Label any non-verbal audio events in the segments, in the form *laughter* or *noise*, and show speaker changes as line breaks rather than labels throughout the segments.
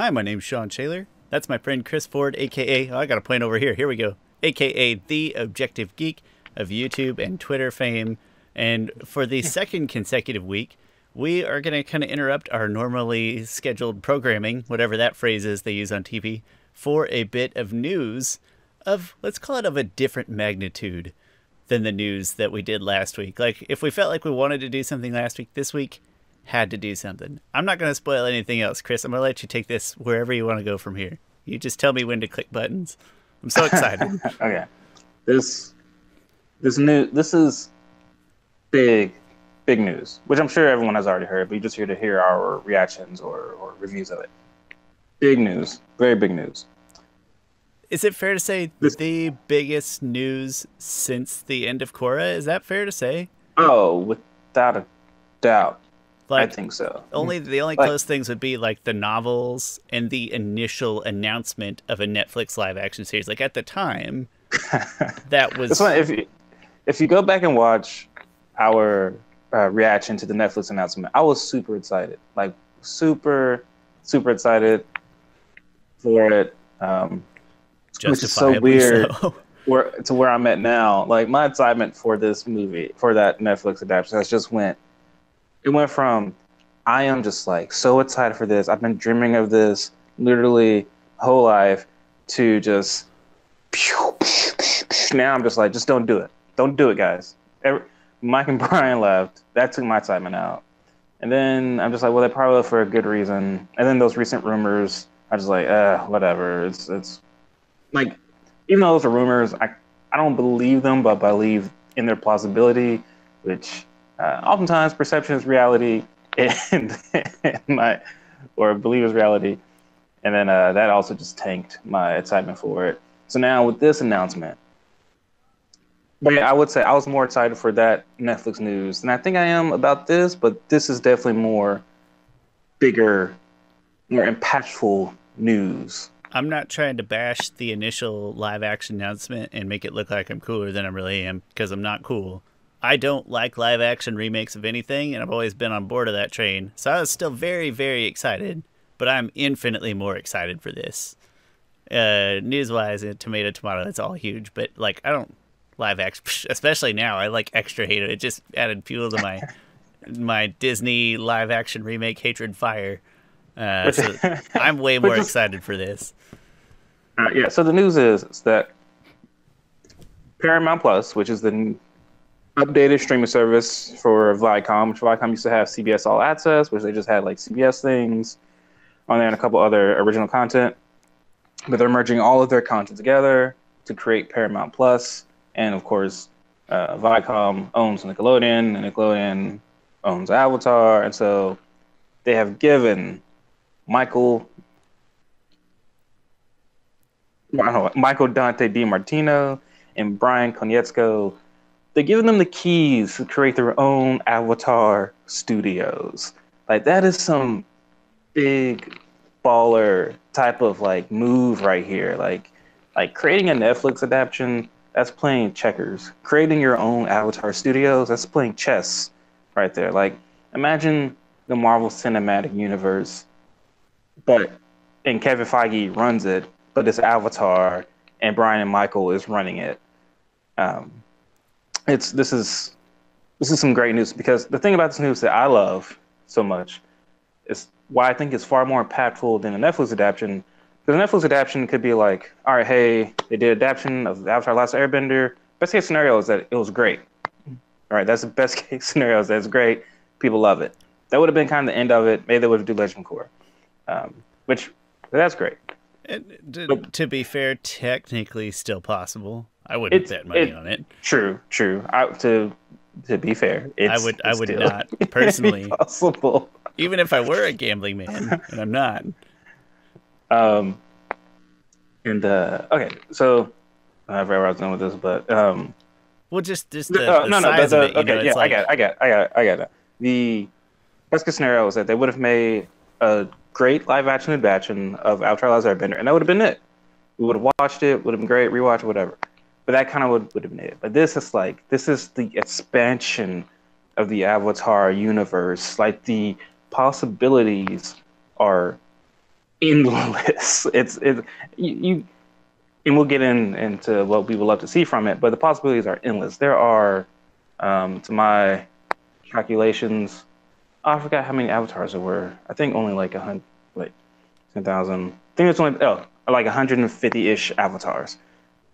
Hi, my name's Sean Shaler. That's my friend Chris Ford, aka, oh, I got a plane over here. Here we go. AKA The Objective Geek of YouTube and Twitter fame. And for the *laughs* second consecutive week, we are going to kind of interrupt our normally scheduled programming, whatever that phrase is they use on TV, for a bit of news of, let's call it of a different magnitude than the news that we did last week. Like, if we felt like we wanted to do something last week, this week had to do something. I'm not going to spoil anything else, Chris. I'm going to let you take this wherever you want to go from here. You just tell me when to click buttons. I'm so excited. *laughs*
okay. This this new this is big big news, which I'm sure everyone has already heard, but you're just here to hear our reactions or, or reviews of it. Big news. Very big news.
Is it fair to say this, the biggest news since the end of Korra? Is that fair to say?
Oh, without a doubt. Like, I think so.
Only the only like, close things would be like the novels and the initial announcement of a Netflix live action series. Like at the time, *laughs* that was.
if you, if you go back and watch our uh, reaction to the Netflix announcement, I was super excited. Like super, super excited for it. Um, which is so weird. So. *laughs* where to where I'm at now. Like my excitement for this movie, for that Netflix adaptation, has just went it went from I am just like so excited for this. I've been dreaming of this literally whole life to just now I'm just like just don't do it. Don't do it, guys. Every, Mike and *laughs* Brian left. That took my excitement out. And then I'm just like, well, they probably left for a good reason. And then those recent rumors, I was like, uh, whatever. It's it's like even though those are rumors, I I don't believe them, but I believe in their plausibility, which uh, oftentimes perception is reality, *laughs* and, and my or believe is reality, and then uh, that also just tanked my excitement for it. So now with this announcement, but yeah, I would say I was more excited for that Netflix news than I think I am about this, but this is definitely more bigger, more impactful news.
I'm not trying to bash the initial live action announcement and make it look like I'm cooler than I really am because I'm not cool. I don't like live action remakes of anything, and I've always been on board of that train. So I was still very, very excited, but I'm infinitely more excited for this. Uh, news wise, tomato, tomato, it's all huge, but like, I don't live action, *laughs* especially now, I like extra hate it. It just added fuel to my *laughs* my Disney live action remake hatred fire. Uh, so *laughs* I'm way more just, excited for this.
Uh, yeah, so the news is, is that Paramount Plus, which is the updated streaming service for Viacom, which Viacom used to have CBS All Access, which they just had like CBS things on there and a couple other original content. But they're merging all of their content together to create Paramount Plus. And of course, uh, Viacom owns Nickelodeon, and Nickelodeon owns Avatar, and so they have given Michael Michael Dante DiMartino and Bryan Konietzko they're giving them the keys to create their own avatar studios. Like that is some big baller type of like move right here. Like like creating a Netflix adaptation, that's playing checkers. Creating your own avatar studios, that's playing chess right there. Like imagine the Marvel Cinematic Universe, but and Kevin Feige runs it, but it's Avatar and Brian and Michael is running it. Um, it's this is this is some great news because the thing about this news that I love so much is why I think it's far more impactful than a Netflix adaptation. Because a Netflix adaptation could be like, all right, hey, they did adaptation of Avatar: Last Airbender. Best case scenario is that it was great. All right, that's the best *laughs* case scenario. Is that it's great. People love it. That would have been kind of the end of it. Maybe they would do Legend Korra, um, which that's great.
to, but, to be fair, technically still possible. I wouldn't bet money it, on it.
True, true. I, to to be fair,
I would I would not *laughs* personally *laughs* possible. Even if I were a gambling man, and I'm not.
Um, and uh, okay, so I know where I was going with this, but um,
well, just just the, uh, the no, no, the, the, it, okay, know,
yeah,
like...
I got, I got, I got, I got it. The best case scenario is that they would have made a great live action adaptation of Avatar: Last Airbender, and that would have been it. We would have watched it, would have been great, rewatch whatever. But that kind of would, would have been it. But this is like this is the expansion of the Avatar universe. Like the possibilities are endless. *laughs* It's it you, you and we'll get in into what we would love to see from it, but the possibilities are endless. There are, um, to my calculations, I forgot how many avatars there were. I think only like a hundred, like ten thousand. I think it's only oh like 150 ish avatars.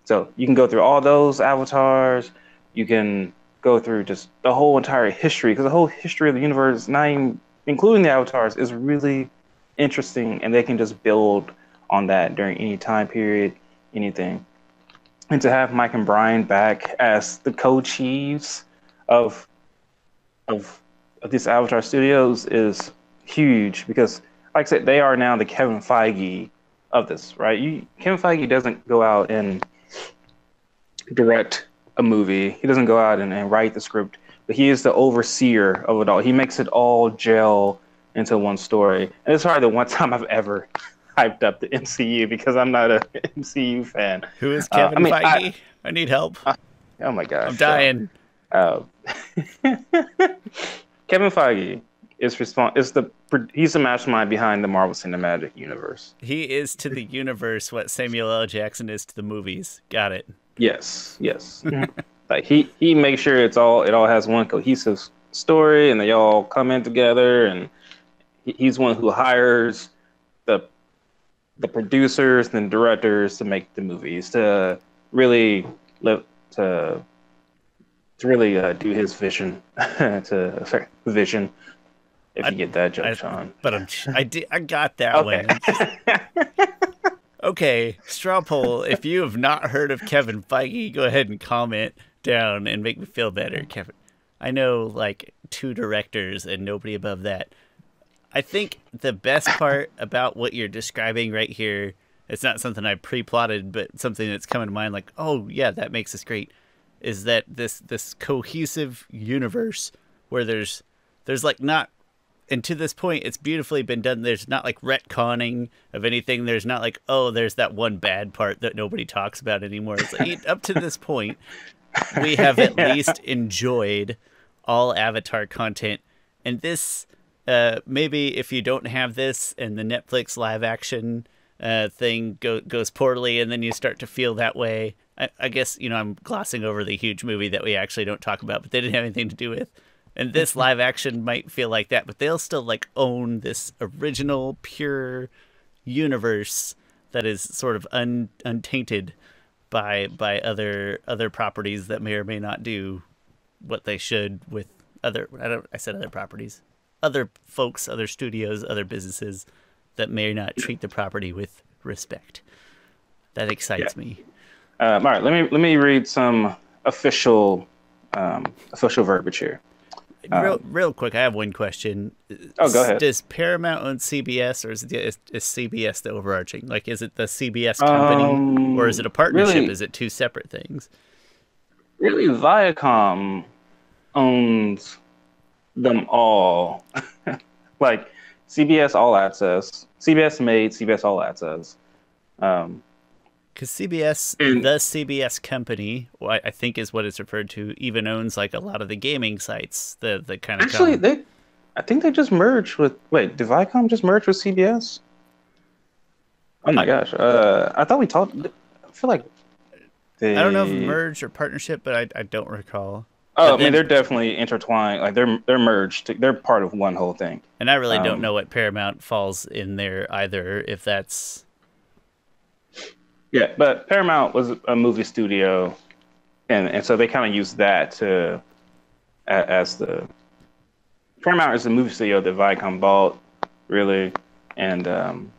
So you can go through all those avatars. You can go through just the whole entire history because the whole history of the universe, not even, including the avatars, is really interesting, and they can just build on that during any time period, anything. And to have Mike and Brian back as the co-chiefs of of, of these Avatar Studios is huge because, like I said, they are now the Kevin Feige of this, right? You, Kevin Feige doesn't go out and direct a movie. He doesn't go out and, and write the script, but he is the overseer of it all. He makes it all gel into one story. And it's probably the one *laughs* time I've ever hyped up the MCU because I'm not a *laughs* MCU fan.
Who is Kevin uh, I mean, Feige? I, I, need help. Uh,
oh my gosh.
I'm dying.
Uh, *laughs* Kevin Feige is respons- is the he's the mastermind behind the Marvel Cinematic Universe.
He is to the universe what Samuel L. Jackson is to the movies. Got it.
Yes, yes. *laughs* like he he makes sure it's all it all has one cohesive story, and they all come in together. And he, he's one who hires the the producers and directors to make the movies to really live to to really uh, do his vision *laughs* to sorry, vision if I, you get that joke, I, Sean.
But I'm, I did, I got that okay. one. *laughs* okay, straw poll. If you have not heard of Kevin Feige, go ahead and comment down and make me feel better, Kevin. I know like two directors and nobody above that. I think the best part about what you're describing right here, it's not something I pre-plotted, but something that's coming to mind like, oh yeah, that makes us great, is that this this cohesive universe where there's there's like not and to this point, it's beautifully been done. There's not like retconning of anything. There's not like, oh, there's that one bad part that nobody talks about anymore. It's like, up to this point, we *laughs* have at yeah. least enjoyed all Avatar content. And this, uh, maybe if you don't have this and the Netflix live action uh, thing go- goes poorly, and then you start to feel that way. I-, I guess, you know, I'm glossing over the huge movie that we actually don't talk about, but they didn't have anything to do with and this *laughs* live action might feel like that, but they'll still like own this original pure universe that is sort of un, untainted by by other other properties that may or may not do what they should with other I don't I said other properties. Other folks, other studios, other businesses that may not treat the property with respect. That excites yeah. me.
Um, all right, let me let me read some official um, official verbiage here.
Real, um, real quick, I have one question.
Oh, go ahead.
Does Paramount own CBS, or is, it, is, is CBS the overarching? Like, is it the CBS company, um, or is it a partnership? Really, is it two separate things?
Really, Viacom owns them all. *laughs* like CBS All Access, CBS made CBS All Access. Um,
because CBS, and, the CBS company, I think is what it's referred to, even owns like a lot of the gaming sites. The the kind of
actually they, I think they just merged with. Wait, did Viacom just merge with CBS? Oh my I, gosh! Uh, I thought we talked. I feel like
they... I don't know if merge or partnership, but I, I don't recall.
Oh, but I mean, then, they're definitely intertwined. Like they're they're merged. They're part of one whole thing.
And I really um, don't know what Paramount falls in there either. If that's
yeah, but Paramount was a movie studio, and and so they kind of used that to as the Paramount is the movie studio that Viacom bought, really, and um,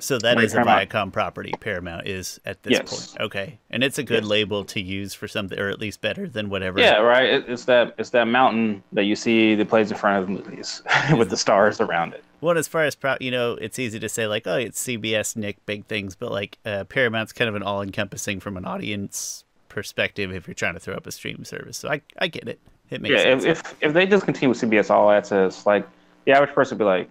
so that is Paramount. a Viacom property. Paramount is at this yes. point. Okay, and it's a good yes. label to use for something, or at least better than whatever.
Yeah, right. It, it's that it's that mountain that you see that plays in front of the movies *laughs* with the stars around it.
Well, as far as pro- you know, it's easy to say like, oh, it's CBS, Nick, big things, but like uh, Paramount's kind of an all-encompassing from an audience perspective if you're trying to throw up a stream service. So I I get it. It makes
yeah,
sense.
If, if if they just continue with CBS All Access, like the average person would be like,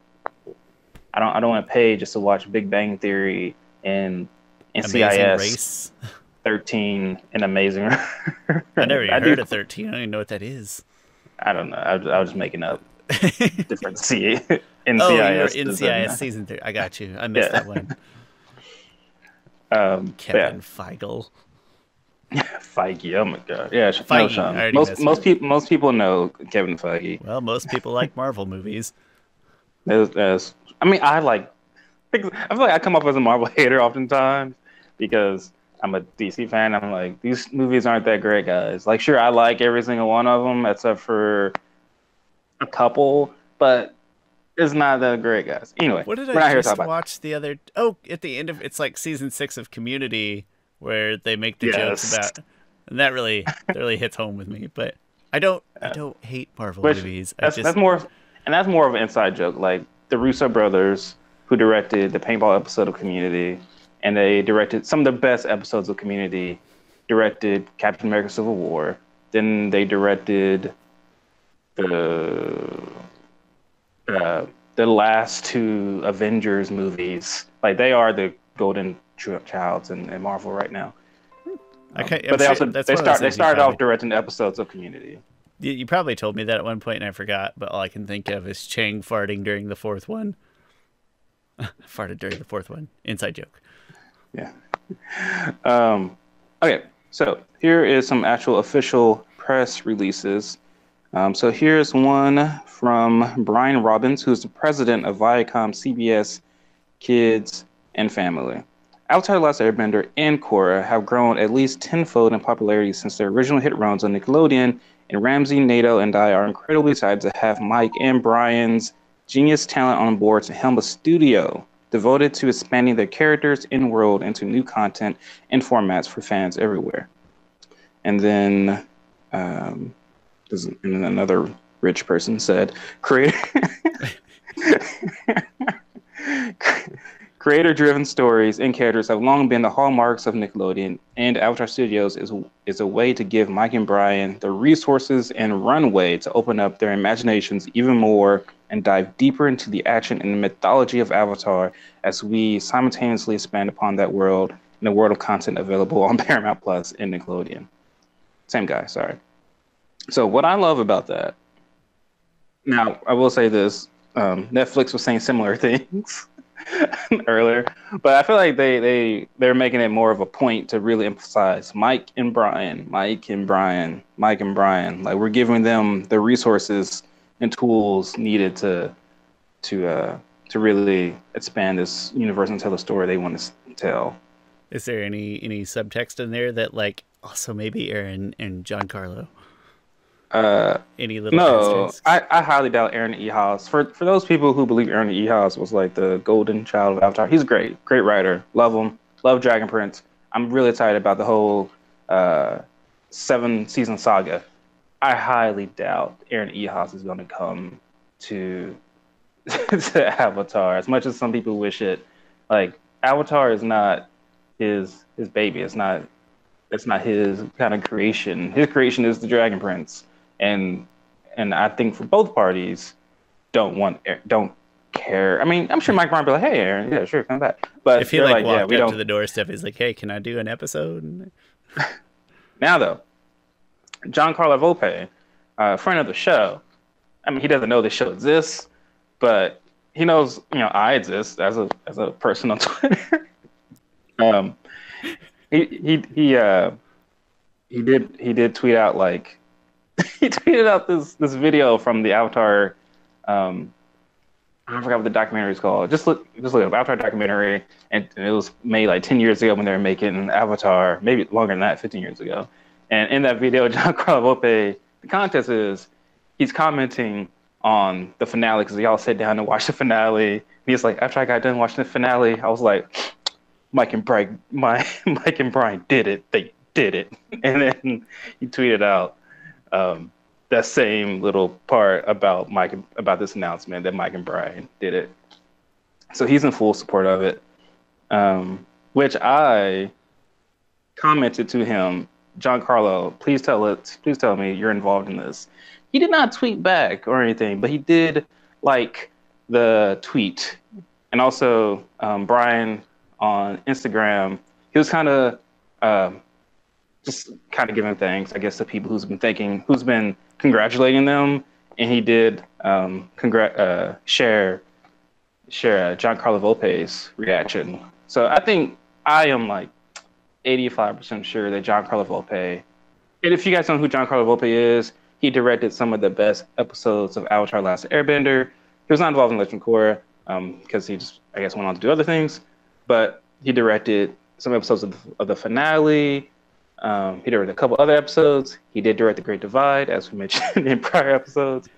I don't I don't want to pay just to watch Big Bang Theory and NCIS 13 and Amazing. *laughs*
I never even *laughs* I heard do, of 13. I don't even know what that is.
I don't know. I, I was just making up. *laughs* different C *laughs* NCIS.
oh, you're
in-
NCIS season three. I got you. I missed
Yeah.
that one. *laughs*
Um,
Kevin Feigl.
yeah. Feige. Oh my god. Yeah.
Feige,
No, Sean.
I already
Most most people most people know Kevin Feige.
Well, most people like Marvel movies.
There's, there's, I mean, I like. I feel like I come up as a Marvel hater oftentimes because I'm a DC fan. I'm like, these movies aren't that great, guys. Like, sure, I like every single one of them except for a couple, but it's not that great, guys. Anyway,
What did I just
about.
watch the other? Oh, at the end of it's like season six of Community where they make the jokes about, and that really that really hits home with me. But I don't I don't hate Marvel
Which
movies. I
that's,
just
that's more, and that's more of an inside joke. Like the Russo brothers, who directed the paintball episode of Community, and they directed some of the best episodes of Community. Directed Captain America: Civil War. Then they directed the uh, the last two Avengers movies. Like they are the golden ch- childs in, in Marvel right now.
I can't,
but they also they start they started off directing episodes of Community.
You, you probably told me that at one point and I forgot, but all I can think of is Chang farting during the fourth one. *laughs* farted during the fourth one. Inside joke.
Yeah. Um, okay, so here is some actual official press releases. Um, so here's one from Brian Robbins, who's the president of Viacom CBS Kids and Family. Avatar The Last Airbender and Korra have grown at least tenfold in popularity since their original hit runs on Nickelodeon, and Ramsey, Naito, and I are incredibly excited to have Mike and Brian's genius talent on board to helm a studio devoted to expanding their characters and world into new content and formats for fans everywhere. And then, um, and another rich person said, creator. *laughs* Creator driven stories and characters have long been the hallmarks of Nickelodeon, and Avatar Studios is, is a way to give Mike and Brian the resources and runway to open up their imaginations even more and dive deeper into the action and the mythology of Avatar as we simultaneously expand upon that world and the world of content available on *laughs* Paramount Plus and Nickelodeon. Same guy, sorry. So, what I love about that, now I will say this um, Netflix was saying similar *laughs* things. earlier, but I feel like they they they're making it more of a point to really emphasize Mike and Brian, Mike and Brian, Mike and Brian. Like we're giving them the resources and tools needed to to uh to really expand this universe and tell the story they want to tell.
Is there any any subtext in there that like also maybe Aaron and Giancarlo?
Uh,
Any little
no. I, I highly doubt Aaron e Ehasz. For for those people who believe Aaron e Ehasz was like the golden child of Avatar, he's a great, great writer. Love him. Love Dragon Prince. I'm really excited about the whole uh, seven season saga. I highly doubt Aaron e Ehasz is going to come to *laughs* to Avatar. As much as some people wish it, like Avatar is not his his baby. It's not it's not his kind of creation. His creation is the Dragon Prince, and and I think for both parties, don't want don't care. I mean, I'm sure Mike Bryan be like, "Hey, Aaron, yeah, sure, come back." But
if he like,
yeah,
walked
we
up
don't.
to the doorstep, he's like, "Hey, can I do an episode?" *laughs*
Now though, Giancarlo Volpe, uh, friend of the show. I mean, he doesn't know the show exists, but he knows you know I exist as a as a person on *laughs* Twitter. um, he he he uh he did he did tweet out like *laughs* he tweeted out this this video from the Avatar. Um, I forgot what the documentary is called. Just look, just look up Avatar documentary, and, and it was made like ten years ago when they were making Avatar, maybe longer than that, fifteen years ago. And in that video, *laughs* Giancarlo the contest is he's commenting on the finale because they all sit down and watch the finale. He's like, after I got done watching the finale, I was like, Mike and Brian, *laughs* my Mike and Brian did it. They did it. And then he tweeted out um, that same little part about Mike about this announcement that Mike and Brian did it. So he's in full support of it, um, which I commented to him, Giancarlo, please tell it, please tell me you're involved in this. He did not tweet back or anything, but he did like the tweet, and also um, Brian on Instagram. He was kind of um, just kind of giving thanks, I guess, to people who's been thinking, who's been congratulating them and he did um, congr- uh, share share uh, Giancarlo Volpe's reaction. So I think I am like 85% sure that Giancarlo Volpe, and if you guys know who Giancarlo Volpe is, he directed some of the best episodes of Avatar: Last Airbender. He was not involved in Legend Korra because um, he just, I guess, went on to do other things. But he directed some episodes of the, of the finale. Um, he directed a couple other episodes. He did direct The Great Divide, as we mentioned *laughs* in prior episodes.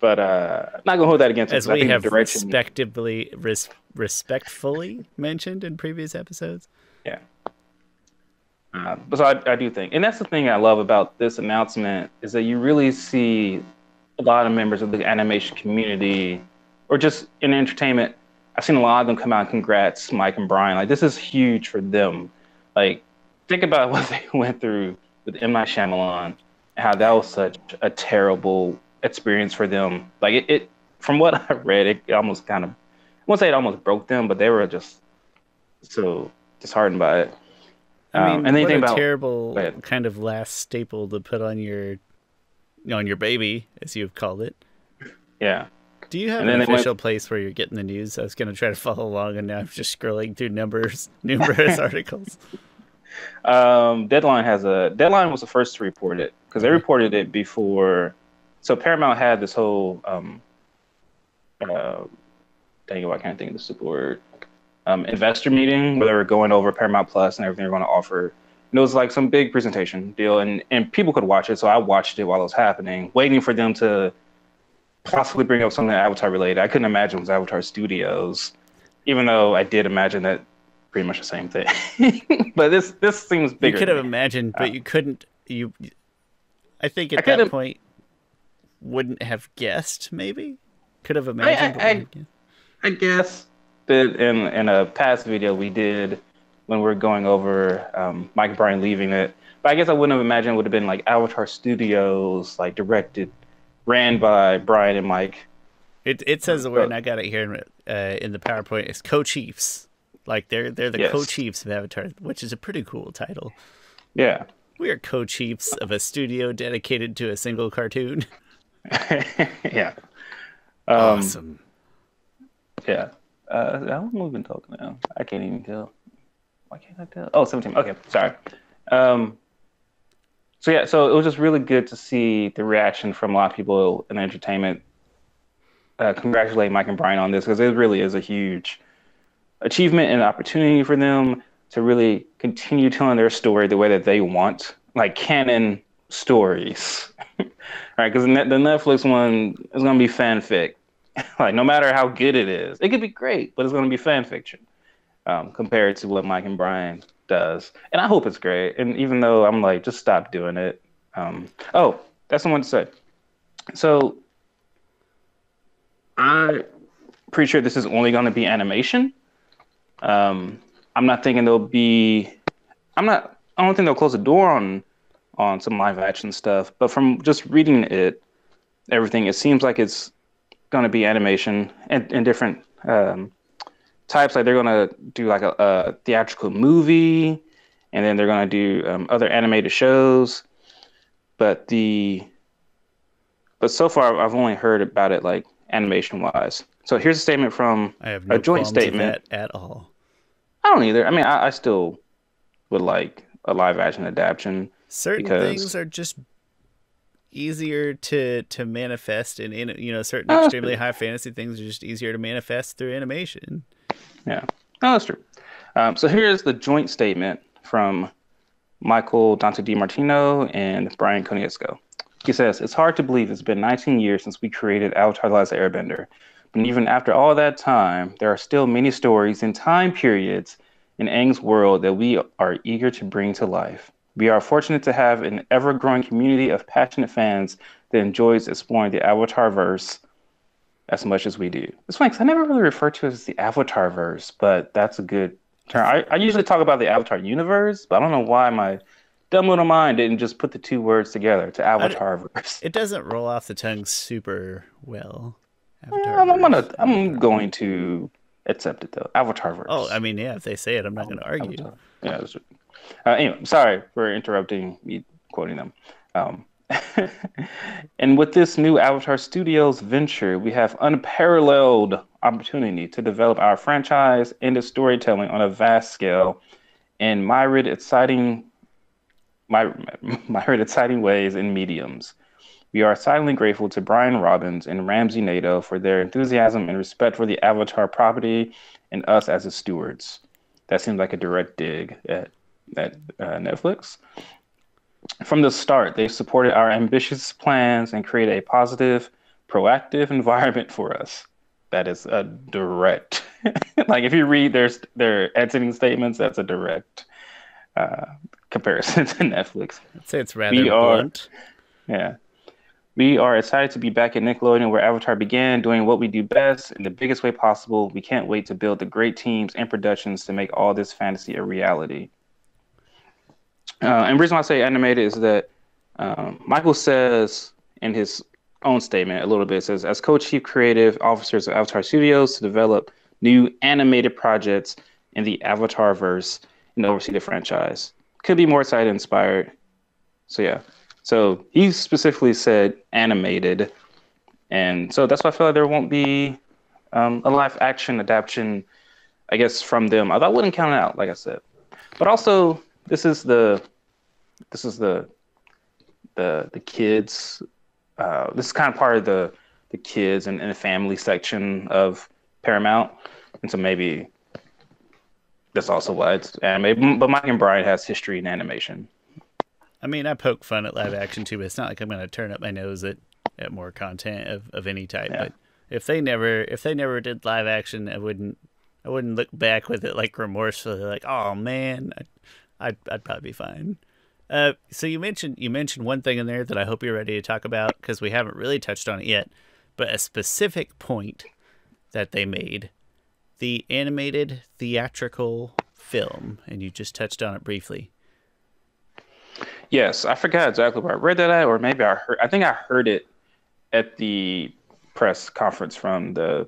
But uh, I'm not gonna hold that against him.
As we have respectively, res- respectfully mentioned in previous episodes.
Yeah. Uh, but so I, I do think, and that's the thing I love about this announcement is that you really see a lot of members of the animation community, or just in entertainment. I've seen a lot of them come out and congrats Mike and Brian. Like this is huge for them. Like think about what they *laughs* went through with M Night Shyamalan, how that was such a terrible experience for them. Like it, it from what *laughs* I read, it almost kind of I won't say it almost broke them, but they were just so disheartened by it.
I mean, um, and what a about, terrible kind of last staple to put on your on your baby, as you've called it.
Yeah.
Do you have an official went... place where you're getting the news? I was going to try to follow along, and now I'm just scrolling through numbers, *laughs* numerous articles.
Um, Deadline has a Deadline was the first to report it because they reported it before. So Paramount had this whole um, uh, dang it, I can't think of the super word. Um, investor meeting where they were going over Paramount Plus and everything they're going to offer. And it was like some big presentation deal, and and people could watch it. So I watched it while it was happening, waiting for them to possibly bring up something Avatar related. I couldn't imagine it was Avatar Studios, even though I did imagine that pretty much the same thing. *laughs* but this this seems bigger.
You could have imagined, but uh, you couldn't. You, I think at I that point, wouldn't have guessed. Maybe could have imagined.
I, I, I, guess that in in a past video we did when we are going over um, Mike and Bryan leaving it. But I guess I wouldn't have imagined it would have been like Avatar Studios, like directed, ran by Brian and Mike.
It it says the word, and I got it here in, uh, in the PowerPoint. It's co-chiefs. Like they're they're the yes. co-chiefs of Avatar, which is a pretty cool title.
Yeah.
We are co-chiefs of a studio dedicated to a single cartoon. *laughs* *laughs*
yeah.
Um, awesome.
Yeah. Uh, how long have we been talking now? I can't even tell. Why can't I tell? Oh, 17. Okay, sorry. Um, so yeah, so it was just really good to see the reaction from a lot of people in entertainment. Uh, congratulate Mike and Brian on this because it really is a huge achievement and opportunity for them to really continue telling their story the way that they want, like canon stories. *laughs* right? Because the Netflix one is going to be fanfic. *laughs* like, no matter how good it is, it could be great, but it's going to be fan fiction um, compared to what Mike and Bryan does. And I hope it's great. And even though I'm like, just stop doing it. Um, oh, that's I to say. So, I'm pretty sure this is only going to be animation. Um, I'm not thinking there'll be. I'm not. I don't think they'll close the door on on some live action stuff. But from just reading it, everything it seems like it's going to be animation and, and different um, types. Like they're going to do like a, a, theatrical movie, and then they're going to do um, other animated shows. But the but so far I've only heard about it like animation wise. So here's a statement from
I have no a joint statement at all.
I don't either. I mean, I, I still would like a live action adaptation.
Certain because... things are just easier to to manifest, and in you know, certain oh, extremely high fantasy things are just easier to manifest through animation.
Yeah, oh, that's true. Um, so here's the joint statement from Michael Dante DiMartino and Bryan Konietzko. He says, It's hard to believe it's been 19 years since we created Avatar The Last Airbender. And even after all that time, there are still many stories and time periods in Aang's world that we are eager to bring to life. We are fortunate to have an ever growing community of passionate fans that enjoys exploring the Avatar verse as much as we do. It's funny because I never really refer to it as the Avatar verse, but that's a good term. I, I usually talk about the Avatar universe, but I don't know why my dumb little mind didn't just put the two words together to Avatar verse.
It doesn't roll off the tongue super well.
Avatar I'm gonna I'm going to accept it though. Avatar verse.
Oh, I mean, yeah. If they say it, I'm not going to argue.
Avatar. Yeah. Uh, anyway, sorry for interrupting me quoting them. Um, *laughs* and with this new Avatar Studios venture, we have unparalleled opportunity to develop our franchise and its storytelling on a vast scale in myriad exciting my, *laughs* myriad exciting ways and mediums. We are silently grateful to Brian Robbins and Ramsey Naito for their enthusiasm and respect for the Avatar property and us as its stewards. That seems like a direct dig at, at uh, Netflix. From the start, they supported our ambitious plans and created a positive, proactive environment for us. That is a direct. *laughs* like if you read their their editing statements, that's a direct uh, comparison *laughs* to Netflix.
I'd say it's rather we blunt.
Are, yeah. We are excited to be back at Nickelodeon where Avatar began, doing what we do best in the biggest way possible. We can't wait to build the great teams and productions to make all this fantasy a reality. Uh, and reason why I say animated is that um, Michael says in his own statement a little bit says, as co-chief creative officers of Avatar Studios to develop new animated projects in the Avatar verse and oversee the franchise. Could be more excited, inspired. So yeah. So he specifically said animated, and so that's why I feel like there won't be um, a live action adaptation, I guess, from them. I wouldn't count it out, like I said. But also, this is the this is the the the kids. Uh, this is kind of part of the the kids and, and the family section of Paramount, and so maybe that's also why it's anime. But Mike and Brian has history in animation.
I mean, I poke fun at live action too, but it's not like I'm going to turn up my nose at, at more content of, of any type. Yeah. But if they never if they never did live action, I wouldn't I wouldn't look back with it like remorsefully, like oh man, I, I'd I'd probably be fine. Uh, so you mentioned you mentioned one thing in there that I hope you're ready to talk about because we haven't really touched on it yet, but a specific point that they made, the animated theatrical film, and you just touched on it briefly.
Yes, I forgot exactly where I read that at, or maybe I heard. I think I heard it at the press conference from the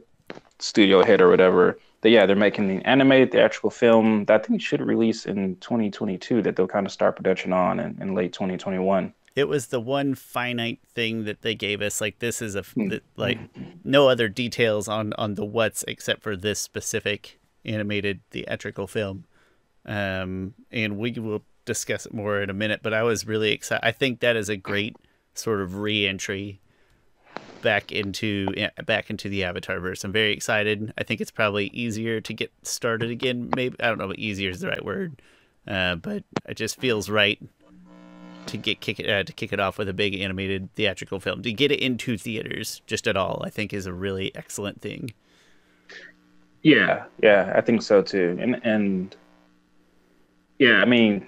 studio head or whatever. That yeah, they're making the animated theatrical film that I think should release in 2022. That they'll kind of start production on in, in late 2021.
It was the one finite thing that they gave us. Like this is a hmm. like no other details on on the what's except for this specific animated theatrical film. Um, and we will discuss it more in a minute, but I was really excited. I think that is a great sort of re-entry back into back into the Avatar verse. I'm very excited. I think it's probably easier to get started again. Maybe I don't know if easier is the right word, uh, but it just feels right to get kick it uh, to kick it off with a big animated theatrical film to get it into theaters just at all. I think is a really excellent thing.
Yeah, yeah, I think so too. And and yeah, I mean,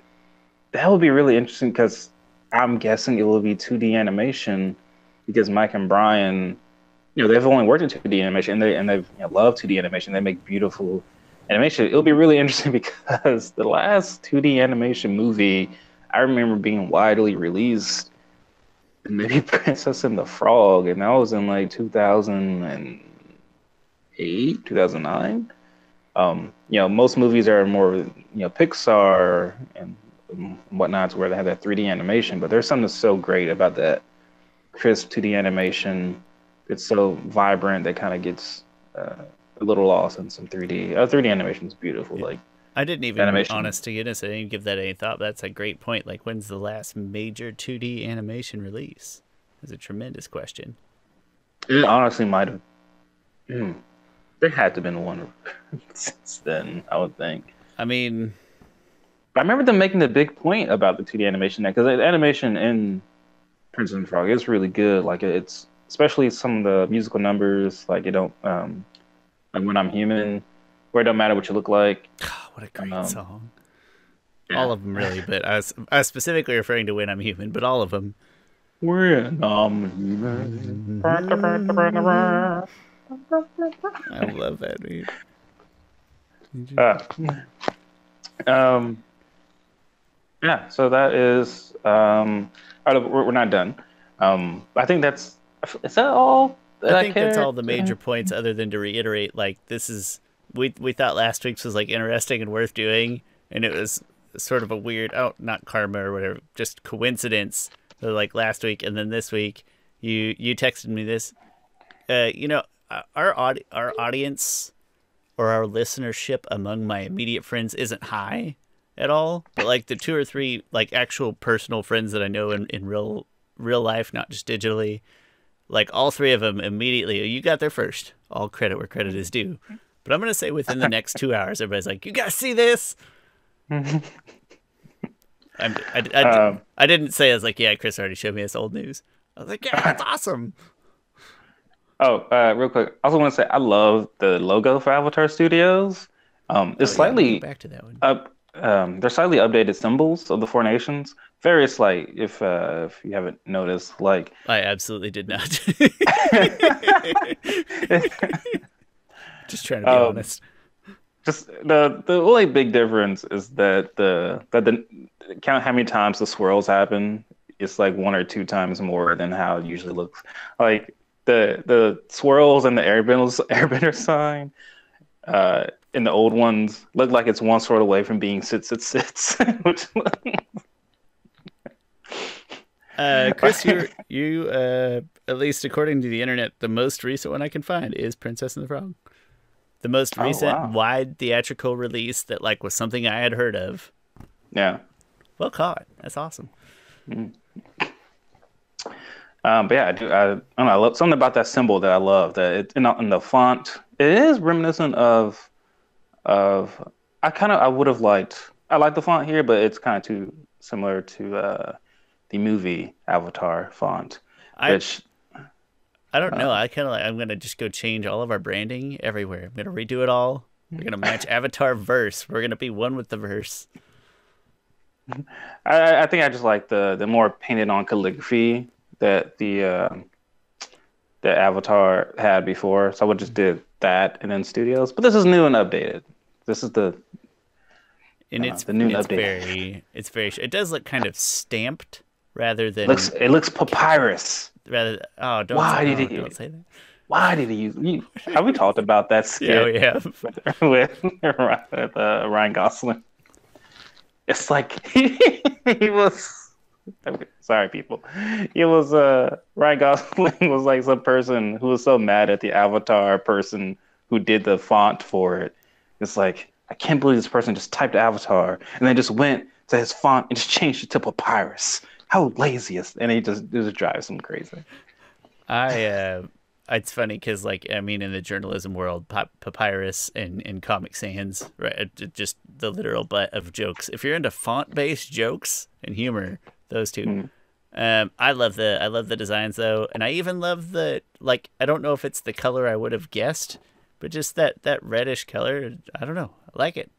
that would be really interesting because I'm guessing it will be 2D animation because Mike and Brian, you know, they've only worked in 2D animation and they and they've you know, love 2D animation. They make beautiful animation. It'll be really *laughs* interesting because the last 2D animation movie I remember being widely released, maybe *laughs* Princess and the Frog, and that was in like 2008, 2009. Um, you know, most movies are more, you know, Pixar and whatnot where they have that 3D animation, but there's something so great about that crisp 2D animation. It's so vibrant that kind of gets uh, a little lost in some 3D. Uh, 3D animation is beautiful. Yeah. Like
I didn't even, animation. honest to goodness, I didn't give that any thought. That's a great point. Like, when's the last major 2D animation release? That's a tremendous question.
It honestly might have. Hmm, there had to have been one *laughs* since then, I would think.
I mean,
I remember them making the big point about the 2D animation because the animation in Princess and the Frog is really good. Like it's especially some of the musical numbers, like you don't um like when I'm human, where it don't matter what you look like. *sighs*
what a great um, song. Yeah. All of them really, but I was, I was specifically referring to when I'm human, but all of them.
When I'm human.
I love that. Dude.
Uh, um, yeah, so that is. Um, we're, we're not done. Um, I think that's. Is that all?
That I think I that's all the major points, other than to reiterate, like this is we we thought last week's was like interesting and worth doing, and it was sort of a weird, oh, not karma or whatever, just coincidence like last week, and then this week you you texted me this. Uh, you know, our audi- our audience or our listenership among my immediate friends isn't high at all, but like the two or three like actual personal friends that I know in, in real real life, not just digitally, like all three of them immediately, you got there first. All credit where credit is due. But I'm gonna say within the next two hours, everybody's like, "You guys see this?" *laughs* I'm, I, I,
Um,
I didn't say I was like, "Yeah, Chris already showed me this old news." I was like, "Yeah, that's *laughs* awesome."
Oh, uh, real quick. I also want to say I love the logo for Avatar Studios. Um, it's
Oh, yeah,
slightly
back to that one.
up. Um, they're slightly updated symbols of the four nations. Very slight, if uh, if you haven't noticed. Like,
I absolutely did not. *laughs* Just trying to be
Um,
honest.
just the the only big difference is that the that the count how many times the swirls happen. It's like one or two times more than how it usually looks. Like the the swirls and the airbender *laughs* airbender sign. Uh, in the old ones, look like it's one sword away from being sits sits sits. *laughs* Which,
Uh, *laughs* Chris, you you uh, at least according to the internet, the most recent one I can find is Princess and the Frog. The most
Oh,
recent
wow.
wide theatrical release that like was something I had heard of.
yeah.
Well caught. That's awesome.
Um, but yeah, I, do, I, I don't know. I love something about that symbol that I love. That it in, the- in the font, it is reminiscent of of. I kind of I would have liked. I like the font here, but it's kind of too similar to uh, the movie Avatar font,
I
which
I don't
Uh,
know. I kind of like. I'm gonna just go change all of our branding everywhere. I'm gonna redo it all. We're gonna match *laughs* Avatar verse. We're gonna be one with the verse.
I, I think I just like the the more painted on calligraphy that the uh, that Avatar had before. So I would just did that and then Studios. But this is new and updated. This is the
And
Uh,
it's
the new
it's
update.
very it's very. It does look kind of stamped rather than
looks it looks papyrus.
rather. Oh, don't
Why
say,
did
oh,
it-
don't say that.
Why did he use? You, have we talked about that *laughs*
Yeah,
skit
we have. *laughs*
with, with uh, Ryan Gosling? It's like *laughs* he was. okay, Sorry, people. He was uh Ryan Gosling was like some person who was so mad at the Avatar person who did the font for it. It's like I can't believe this person just typed Avatar and then just went to his font and just changed it to Papyrus. How lazy is? And he just it just drives him crazy.
I uh, it's funny because like I mean in the journalism world, pap- papyrus and, and Comic Sans, right? it Just the literal butt of jokes. If you're into font based jokes and humor, those two. Um, I love the I love the designs though, and I even love the like. I don't know if it's the color I would have guessed, but just that that reddish color. I don't know. I like it.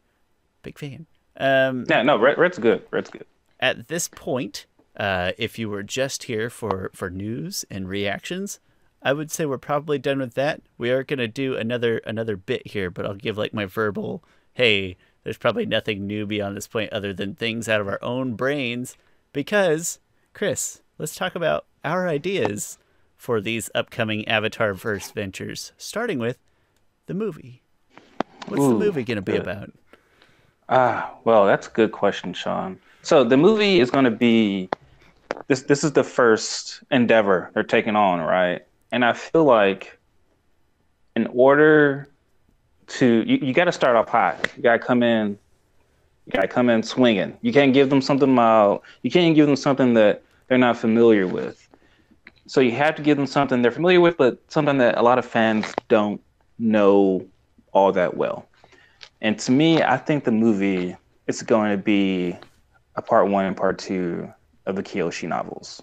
Big fan. Um,
Yeah, no, red, red's good. Red's good.
at this point, uh, if you were just here for, for news and reactions, I would say we're probably done with that. We are gonna do another another bit here, but I'll give like my verbal. Hey, there's probably nothing new beyond this point other than things out of our own brains. Because, Chris, let's talk about our ideas for these upcoming Avatar verse ventures, starting with the movie. What's the movie gonna be
good.
about?
Ah, well, that's a good question, Sean. So the movie is going to be this. This is the first endeavor they're taking on, right? And I feel like in order to, you, you got to start off high. You got to come in. You got to come in swinging. You can't give them something mild. You can't give them something that they're not familiar with. So you have to give them something they're familiar with, but something that a lot of fans don't know all that well. And to me, I think the movie is going to be a part one and part two of the Kyoshi novels.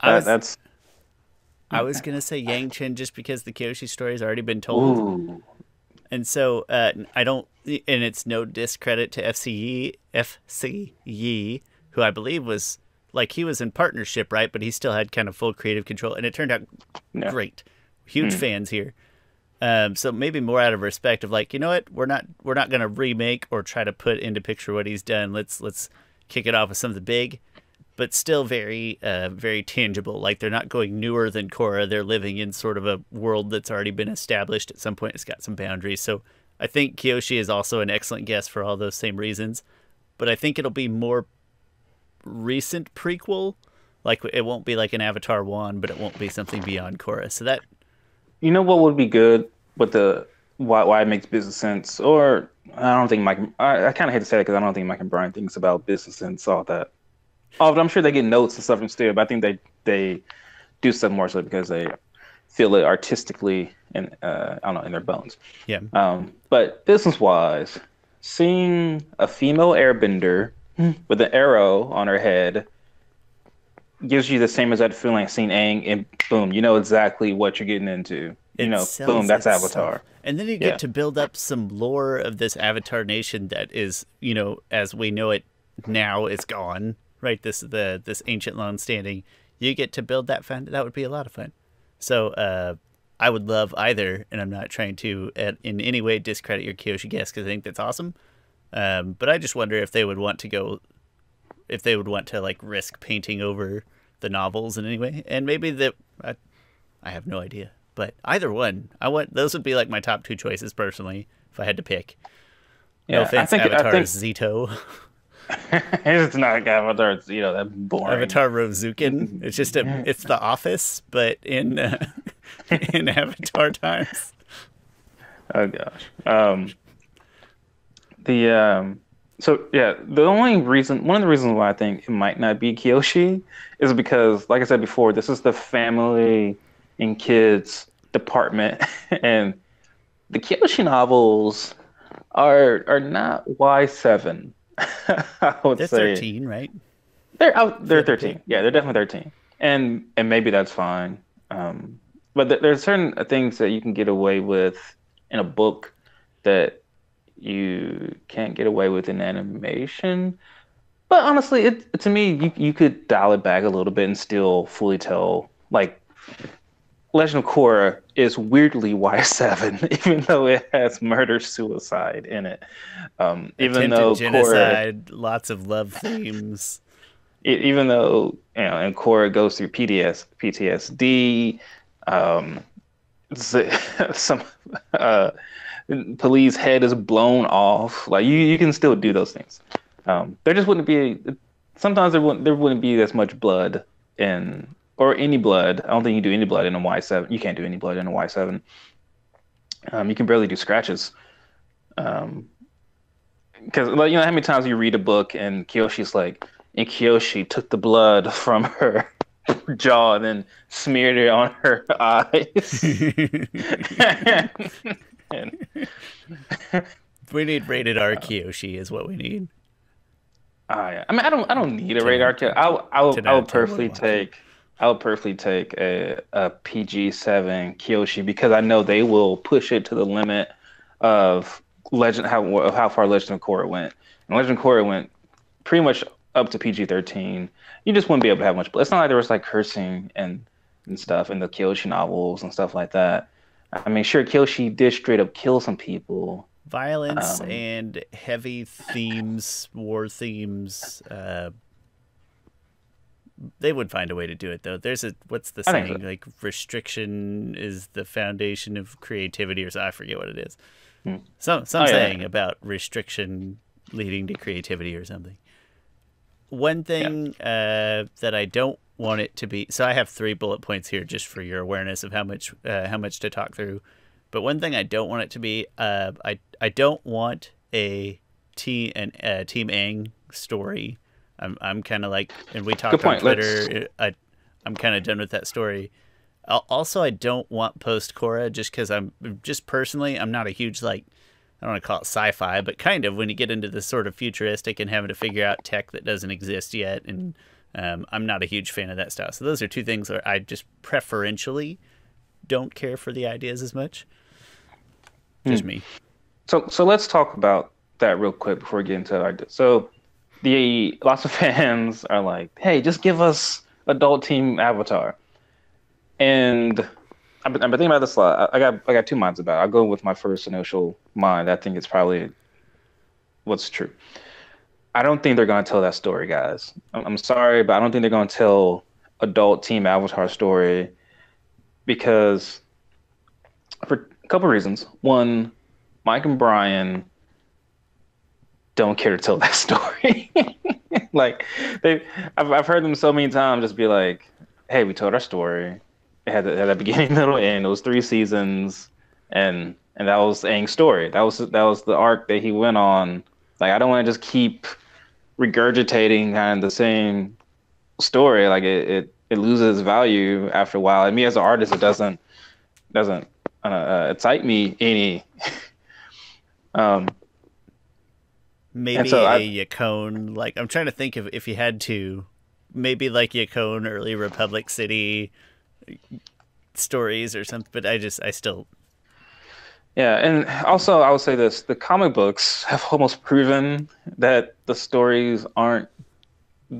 I was,
that's
I was gonna say Yangchen just because the Kyoshi has already been told.
ooh,
And so uh, I don't, and it's no discredit to F.C. Yee, FCE, who I believe was like he was in partnership, right? But he still had kind of full creative control, and it turned out
Yeah.
great. Huge fans here. Um, so maybe more out of respect of like, you know what, we're not we're not gonna remake or try to put into picture what he's done. Let's let's kick it off with something big, but still very uh, very tangible. Like they're not going newer than Korra. They're living in sort of a world that's already been established. At some point, it's got some boundaries. So I think Kyoshi is also an excellent guest for all those same reasons. But I think it'll be more recent prequel. Like it won't be like an Avatar one, but it won't be something beyond Korra. So that
You know what would be good with the why why it makes business sense, or I don't think Mike. I, I kind of hate to say it because I don't think Mike and Bryan thinks about business sense all that. Oh, but I'm sure they get notes and stuff from Stu, but I think they they do stuff more so because they feel it artistically and uh, I don't know in their bones.
yeah,
Um, but business wise, seeing a female airbender with an arrow on her head gives you the same exact feeling like seeing Aang and boom, you know exactly what you're getting into. You
It
know, boom, that's
itself.
Avatar.
And then you
Yeah.
get to build up some lore of this Avatar nation that is, you know, as we know it now, is gone. Right, this the this ancient long standing. You get to build that fan. That would be a lot of fun. So uh, I would love either, and I'm not trying to at, in any way discredit your Kyoshi guess because I think that's awesome. Um, but I just wonder if they would want to go, if they would want to like risk painting over the novels in any way, and maybe that. I, I have no idea. But either one, I want those would be like my top two choices personally if I had to pick.
Yeah,
no
I think
Avatar
I think
Zito, *laughs*
it's not Avatar. It's, you know, that boring.
Avatar Rozukin. It's just a, *laughs* it's The Office, but in uh, *laughs* in Avatar times.
Oh gosh. Um, the um, so yeah, the only reason, one of the reasons why I think it might not be Kyoshi is because, like I said before, this is the family and kids department, *laughs* and the Kyoshi novels are are not Y seven. *laughs* I would
They're
say
thirteen, right?
they're out. They're thirteen. Yeah, they're definitely thirteen, and and maybe that's fine. Um, but th- there's certain things that you can get away with in a book that you can't get away with in animation. But honestly, it to me, you you could dial it back a little bit and still fully tell. Like, Legend of Korra is weirdly Y7, *laughs* even though it has murder suicide in it. Um, even
Attempted
though Korra
genocide, lots of love themes.
e- even though you know, and Korra goes through PTS, PTSD, um, *laughs* some uh, police head is blown off. Like you, you can still do those things. Um, there just wouldn't be. Sometimes there wouldn't there wouldn't be as much blood in or any blood. I don't think you can do any blood in a Y seven. You can't do any blood in a Y seven. Um, you can barely do scratches. Um, because like you know how many times you read a book and Kyoshi's like, and Kyoshi took the blood *laughs* from her *laughs* jaw and then smeared it on her *laughs* eyes. And, *laughs*
we need rated R Kyoshi is what we need.
ah, yeah. I mean, I don't, I don't need a
To
radar
not-
kit. I, would- I would,
to
I would
not- to
perfectly take, I would perfectly take a, a PG seven Kyoshi because I know they will push it to the limit of legend how of how far Legend of Korra went. And Legend of Korra went pretty much up to PG thirteen. You just wouldn't be able to have much. But It's not like there was like cursing and and stuff in the Kyoshi novels and stuff like that. I mean, sure, Kyoshi did straight up kill some people.
Violence
Um,
and heavy themes, war themes. Uh, they would find a way to do it though. There's a what's the saying?
so.
Like restriction is the foundation of creativity, or so I forget what it is.
Hmm.
Some some
Oh, yeah.
saying about restriction leading to creativity or something. One thing uh, that I don't want it to be. So I have three bullet points here, just for your awareness of how much uh, how much to talk through. But one thing I don't want it to be, uh, I I don't want a team an uh, Team Aang story. I'm I'm kind of like, and we talked on. Twitter. I I'm kind of done with that story. Also, I don't want post Korra just because I'm just personally I'm not a huge like I don't want to call it sci-fi, but kind of when you get into the sort of futuristic and having to figure out tech that doesn't exist yet, and um, I'm not a huge fan of that style. So those are two things where I just preferentially don't care for the ideas as much. Just me.
So so let's talk about that real quick before we get into our. So the lots of *laughs* fans are like, hey, just give us adult team Avatar, and I've been, I've been thinking about this a lot. I I got I got two minds about. it. I'll go with my first initial mind. I think it's probably what's true. I don't think they're gonna tell that story, guys. I'm, sorry, but I don't think they're gonna tell adult team Avatar story because for a couple reasons. One, Mike and Bryan don't care to tell *laughs* that story. *laughs* like they, I've I've heard them so many times just be like, "Hey, we told our story. It had, a *laughs* beginning, middle, end. It was three seasons, and and that was Aang's story. That was that was the arc that he went on. Like I don't want to just keep regurgitating kind of the same story. Like it, it it loses value after a while. And me as an artist, it doesn't doesn't uh, uh excite me any. *laughs* um,
maybe
so
a
I-
Yakone. Like I'm trying to think of if you had to, maybe like Yakone, early Republic City stories or something. But I just I still
Yeah, and also I would say this: the comic books *laughs* have almost proven that the stories aren't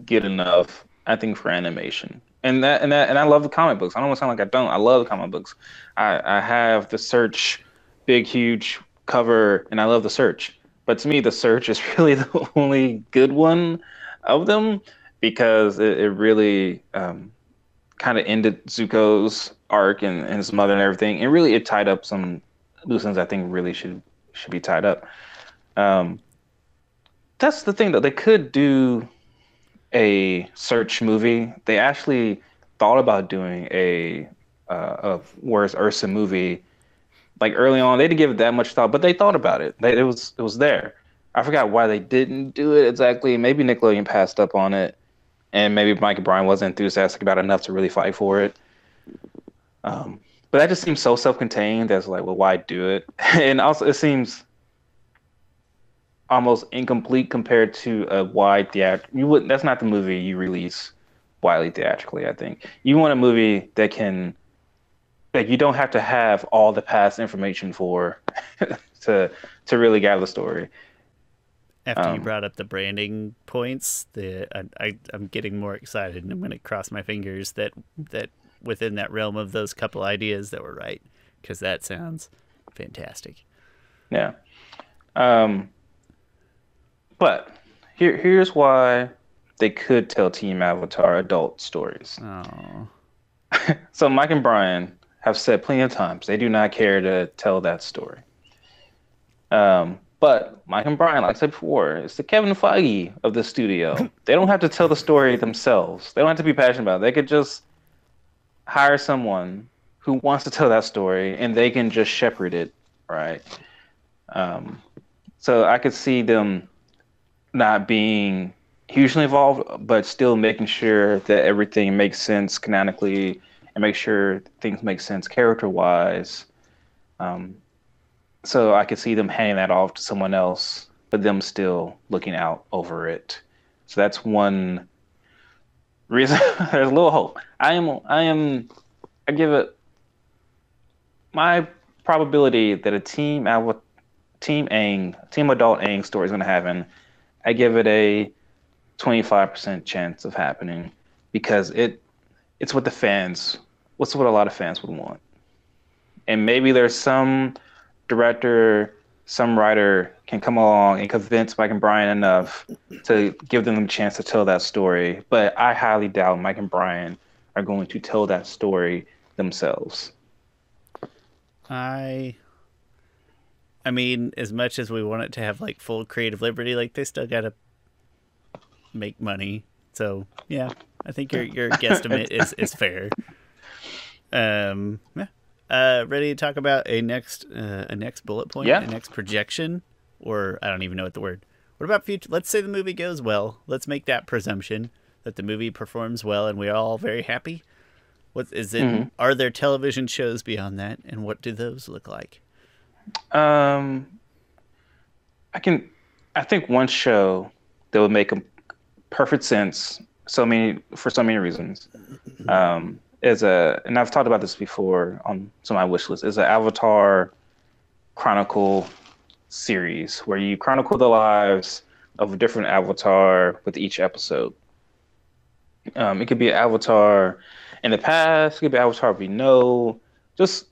good enough. I think for animation, and that and that and I love the comic books. I don't want to sound like I don't. I love comic books. I I have the Search, big huge cover, and I love the Search. But to me, the Search is *laughs* really the only good one of them because it, it really um, kind of ended Zuko's arc and, and his mother and everything, and really it tied up some loose ends I think really should should be tied up. Um, that's the thing though. They could do a search movie. They actually thought about doing a uh, of Where's Ursa movie. Like early on, they didn't give it that much thought, but they thought about it. They, it was it was there. I forgot why they didn't do it exactly. Maybe Nickelodeon passed up on it, and maybe Mike Bryan wasn't enthusiastic about enough to really fight for it. Um, but that just seems so self-contained. as like, well, why do it? *laughs* And also, it seems almost incomplete compared to a wide theater. You would that's not the movie you release widely theatrically. I think you want a movie that can that you don't have to have all the past information for *laughs* to to really gather the story.
after you
Um,
brought up the branding points, the I, I I'm getting more excited, and I'm going to cross my fingers that that within that realm of those couple ideas that were right, because that sounds fantastic.
Yeah. Um, but here here's why they could tell Team Avatar adult stories.
Oh, *laughs*
So Mike and Bryan have said plenty of times they do not care to tell that story. Um, but Mike and Bryan, like I said before, it's the Kevin Feige of the studio. *laughs* they don't have to tell the story themselves. They don't have to be passionate about it. They could just hire someone who wants to tell that story and they can just shepherd it, right? Um, so I could see them not being hugely involved, but still making sure that everything makes sense canonically and make sure things make sense character wise. Um, so I could see them handing that off to someone else, but them still looking out over it. So that's one reason. *laughs* There's a little hope. I am. I am. I give it my probability that a team uh, Av- team Aang, team adult Aang story is going to happen. I give it a 25% chance of happening because it it's what the fans what's what a lot of fans would want. And maybe there's some director, some writer can come along and convince Mike and Bryan enough to give them a chance to tell that story. But I highly doubt Mike and Bryan are going to tell that story themselves.
I. I mean, as much as we want it to have like full creative liberty, like they still gotta make money. So yeah, I think your your *laughs* guesstimate is is fair. Um, yeah. Uh, ready to talk about a next uh, a next bullet point,
Yeah.
a next projection, or I don't even know what the word. What about future? Let's say the movie goes well. Let's make that presumption that the movie performs well, and we're all very happy. What is it? Are there television shows beyond that, and what do those look like?
Um, I can. I think one show that would make a perfect sense. So many for so many reasons. Um, is a and I've talked about this before on some of my wish lists. Is an Avatar Chronicle series where you chronicle the lives of a different avatar with each episode. Um, it could be an avatar in the past. It could be an avatar we know. Just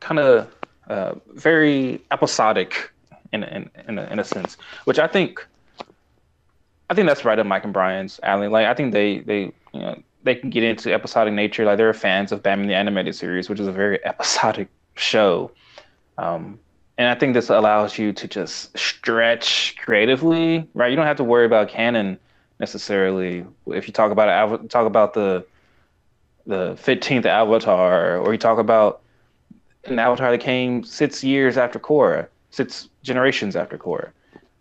kind of uh, very episodic in in in a, in a sense, which I think I think that's right up Mike and Bryan's alley. Like I think they they you know they can get into episodic nature. Like they're fans of Batman the animated series, which is a very episodic show. Um, and I think this allows you to just stretch creatively, right? You don't have to worry about canon necessarily. If you talk about talk about the the fifteenth Avatar, or you talk about an Avatar that came six years after Korra, six generations after Korra.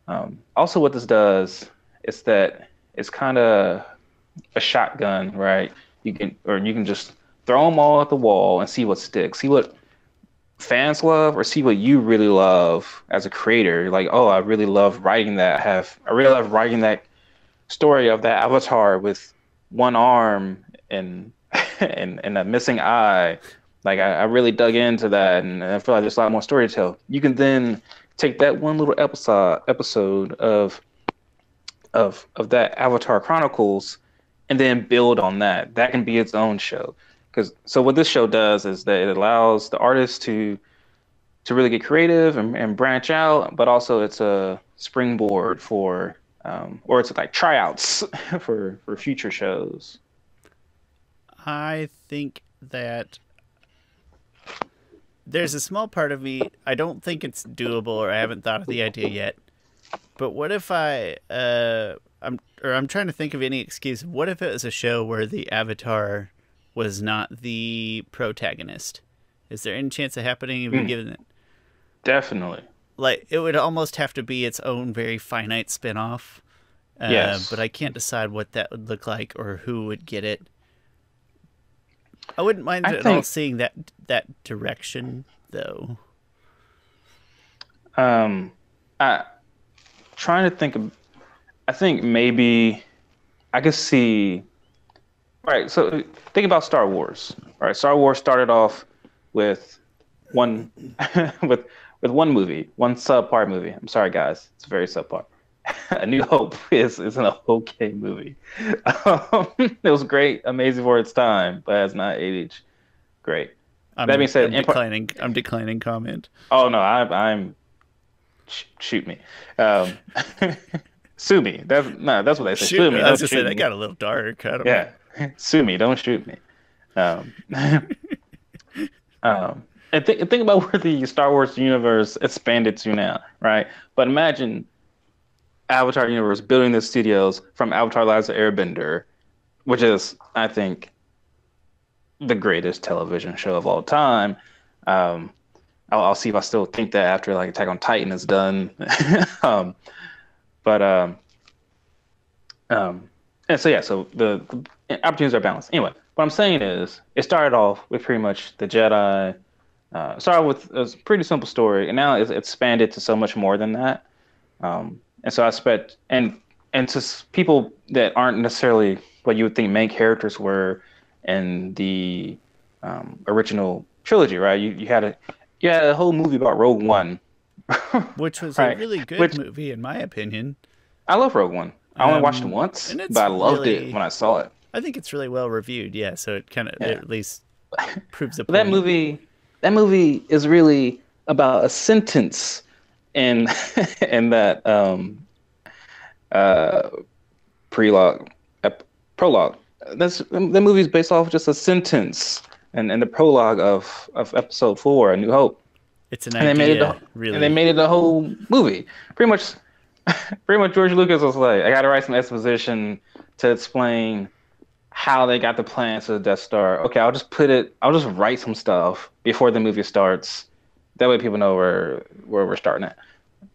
Um, also, what this does is that it's kind of a shotgun, right? You can or you can just throw them all at the wall and see what sticks. See what fans love or see what you really love as a creator. Like, oh, I really love writing that. I have I really love writing that story of that avatar with one arm and *laughs* and, and a missing eye. Like I, I really dug into that and I feel like there's a lot more story to tell. You can then take that one little episode episode of of of that Avatar Chronicles and then build on that. That can be its own show. Because so what this show does is that it allows the artist to to really get creative and, and branch out, but also it's a springboard for um, or it's like tryouts *laughs* for for future shows.
I think that there's a small part of me I don't think it's doable or I haven't thought of the idea yet. But what if I uh I'm or I'm trying to think of any excuse. What if it was a show where the avatar was not the protagonist? Is there any chance of happening if mm. given it?
Definitely.
Like it would almost have to be its own very finite spin-off. Uh, yes. But I can't decide what that would look like or who would get it. I wouldn't mind I at think, all seeing that that direction though.
Um, I trying to think of. I think maybe I could see. Right. So think about Star Wars. All right. Star Wars started off with one *laughs* with with one movie, one subpar movie. I'm sorry, guys. It's very subpar. *laughs* A New Hope *laughs* is is an okay movie. Um, it was great, amazing for its time, but has not aged great.
I'm, that being said, I'm declining. I'm declining comment.
Oh no, I'm. I'm shoot me. Um, sue me. That's no. That's what they say. Shoot, sue me.
I was just saying that got a little dark. I don't
yeah. Know. Sue me. Don't shoot me. Um, *laughs* um, and think think about where the Star Wars universe expanded to now, right? But imagine Avatar universe building the studios from Avatar: of Airbender, which is, I think, the greatest television show of all time. Um, I'll, I'll, see if I still think that after like Attack on Titan is done. *laughs* um, but um, um, and so yeah, so the, the, opportunities are balanced. Anyway, what I'm saying is, it started off with pretty much the Jedi. Uh, started with a pretty simple story, and now it's expanded to so much more than that. Um, and so I expect, and and to people that aren't necessarily what you would think main characters were in the um, original trilogy, right? You you had a you had a whole movie about Rogue One, *laughs*
which was right? a really good which, movie in my opinion.
I love Rogue One. I only um, watched it once, but I loved really, it when I saw it.
I think it's really well reviewed. Yeah, so it kind of yeah. at least *laughs* proves a point.
That movie, that movie is really about a sentence in *laughs* in that um, uh, prelogue, ep- prologue. That's the movie's based off just a sentence and, and the prologue of, of episode four, A New Hope.
It's an and idea, they made it a, really.
And they made it a whole movie. Pretty much, *laughs* pretty much. George Lucas was like, I got to write some exposition to explain how they got the plans to the Death Star. Okay, I'll just put it. I'll just write some stuff before the movie starts. That way, people know where where we're starting at.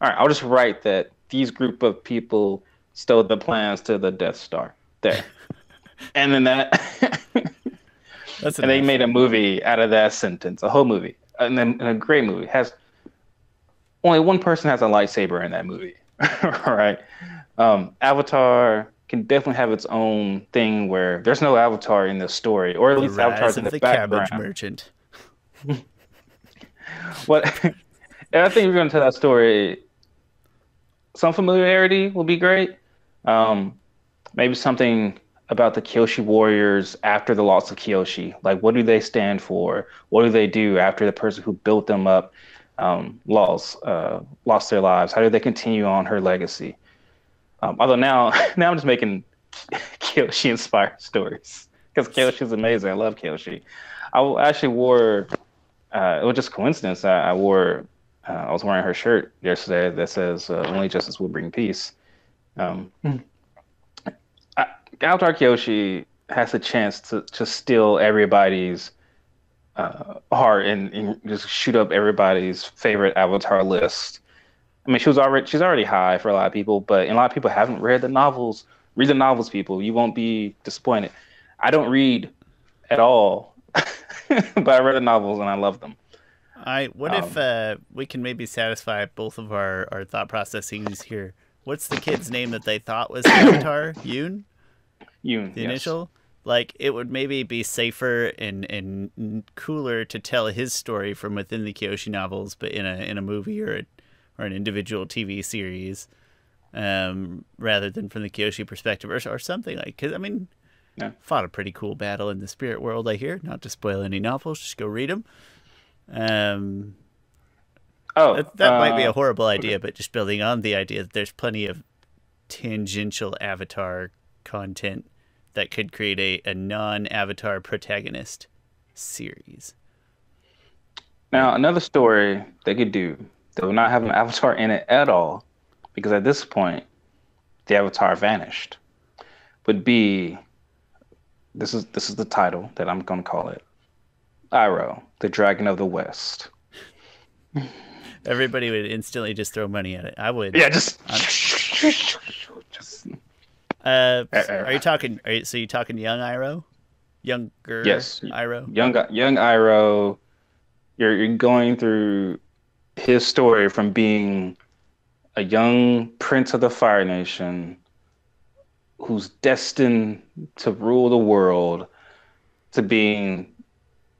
All right, I'll just write that these group of people stole the plans to the Death Star. There, *laughs* and then that. *laughs* That's and they made a movie out of that sentence, a whole movie, and then and a great movie has only one person has a lightsaber in that movie, *laughs* right? Um, Avatar can definitely have its own thing where there's no Avatar in the story, or at the least Avatar's in the, the background. Cabbage merchant. *laughs* what? *laughs* I think we're going to tell that story. Some familiarity will be great. Um, maybe something about the Kyoshi Warriors after the loss of Kyoshi. Like, what do they stand for? What do they do after the person who built them up um, lost uh, lost their lives? How do they continue on her legacy? Um, although now, *laughs* now I'm just making *laughs* Kyoshi inspired stories because Kyoshi is amazing. I love Kyoshi. I actually wore. Uh, it was just coincidence. I, I wore. Uh, I was wearing her shirt yesterday that says uh, "Only justice will bring peace." Um, mm Avatar Kyoshi has a chance to to steal everybody's uh, heart and, and just shoot up everybody's favorite Avatar list. I mean, she was already she's already high for a lot of people, but a lot of people haven't read the novels. Read the novels, people. You won't be disappointed. I don't read at all, *laughs* but I read the novels and I love them.
I what um, if uh, we can maybe satisfy both of our, our thought processes here? What's the kid's name that they thought was *coughs* Avatar? Yun.
Yun.
The
yes.
initial. Like it would maybe be safer and and cooler to tell his story from within the Kyoshi novels, but in a in a movie or a, or an individual TV series, um, rather than from the Kyoshi perspective or, or something like. Because I mean, yeah. fought a pretty cool battle in the spirit world. I hear. Not to spoil any novels, just go read them. Um,
oh,
that, that uh, might be a uh, horrible idea, but just building on the idea that there's plenty of tangential Avatar content that could create a, a non Avatar protagonist series.
Now, another story they could do that would not have an Avatar in it at all, because at this point, the Avatar vanished, would be this is this is the title that I'm going to call it Iroh, the Dragon of the West.
Everybody would instantly just throw money at it. I would.
Yeah, just. *laughs* just *laughs*
uh, are you *laughs* talking? Are you, so you talking young Iroh, younger
yes,
Iroh,
young young Iroh. You're you're going through his story from being a young prince of the Fire Nation who's destined to rule the world to being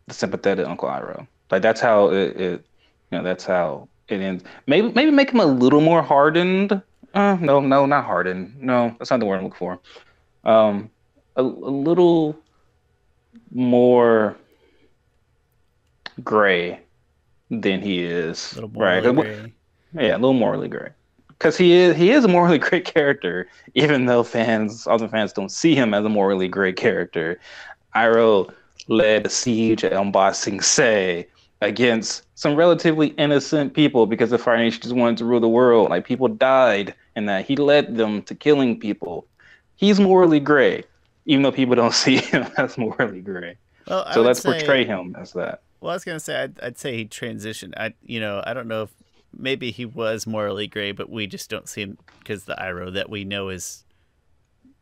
the sympathetic Uncle Iroh. Like that's how it, it you know, that's how it ends. Maybe maybe make him a little more hardened uh, no, no, not hardened. No, that's not the word I'm looking for. Um, a, a little more gray than he is. right? Gray. Yeah, a little morally gray. Because he is he is a morally *laughs* great character, even though fans, other fans, don't see him as a morally great character. Iroh led a siege at Ba Sing Se against some relatively innocent people because the Fire Nation just wanted to rule the world. Like people died and that he led them to killing people. He's morally gray, even though people don't *laughs* see him as morally gray. Well, so let's say, portray him as that.
Well, I was gonna say I'd, I'd say he transitioned. I you know I don't know if maybe he was morally gray, but we just don't see him because the Iroh that we know is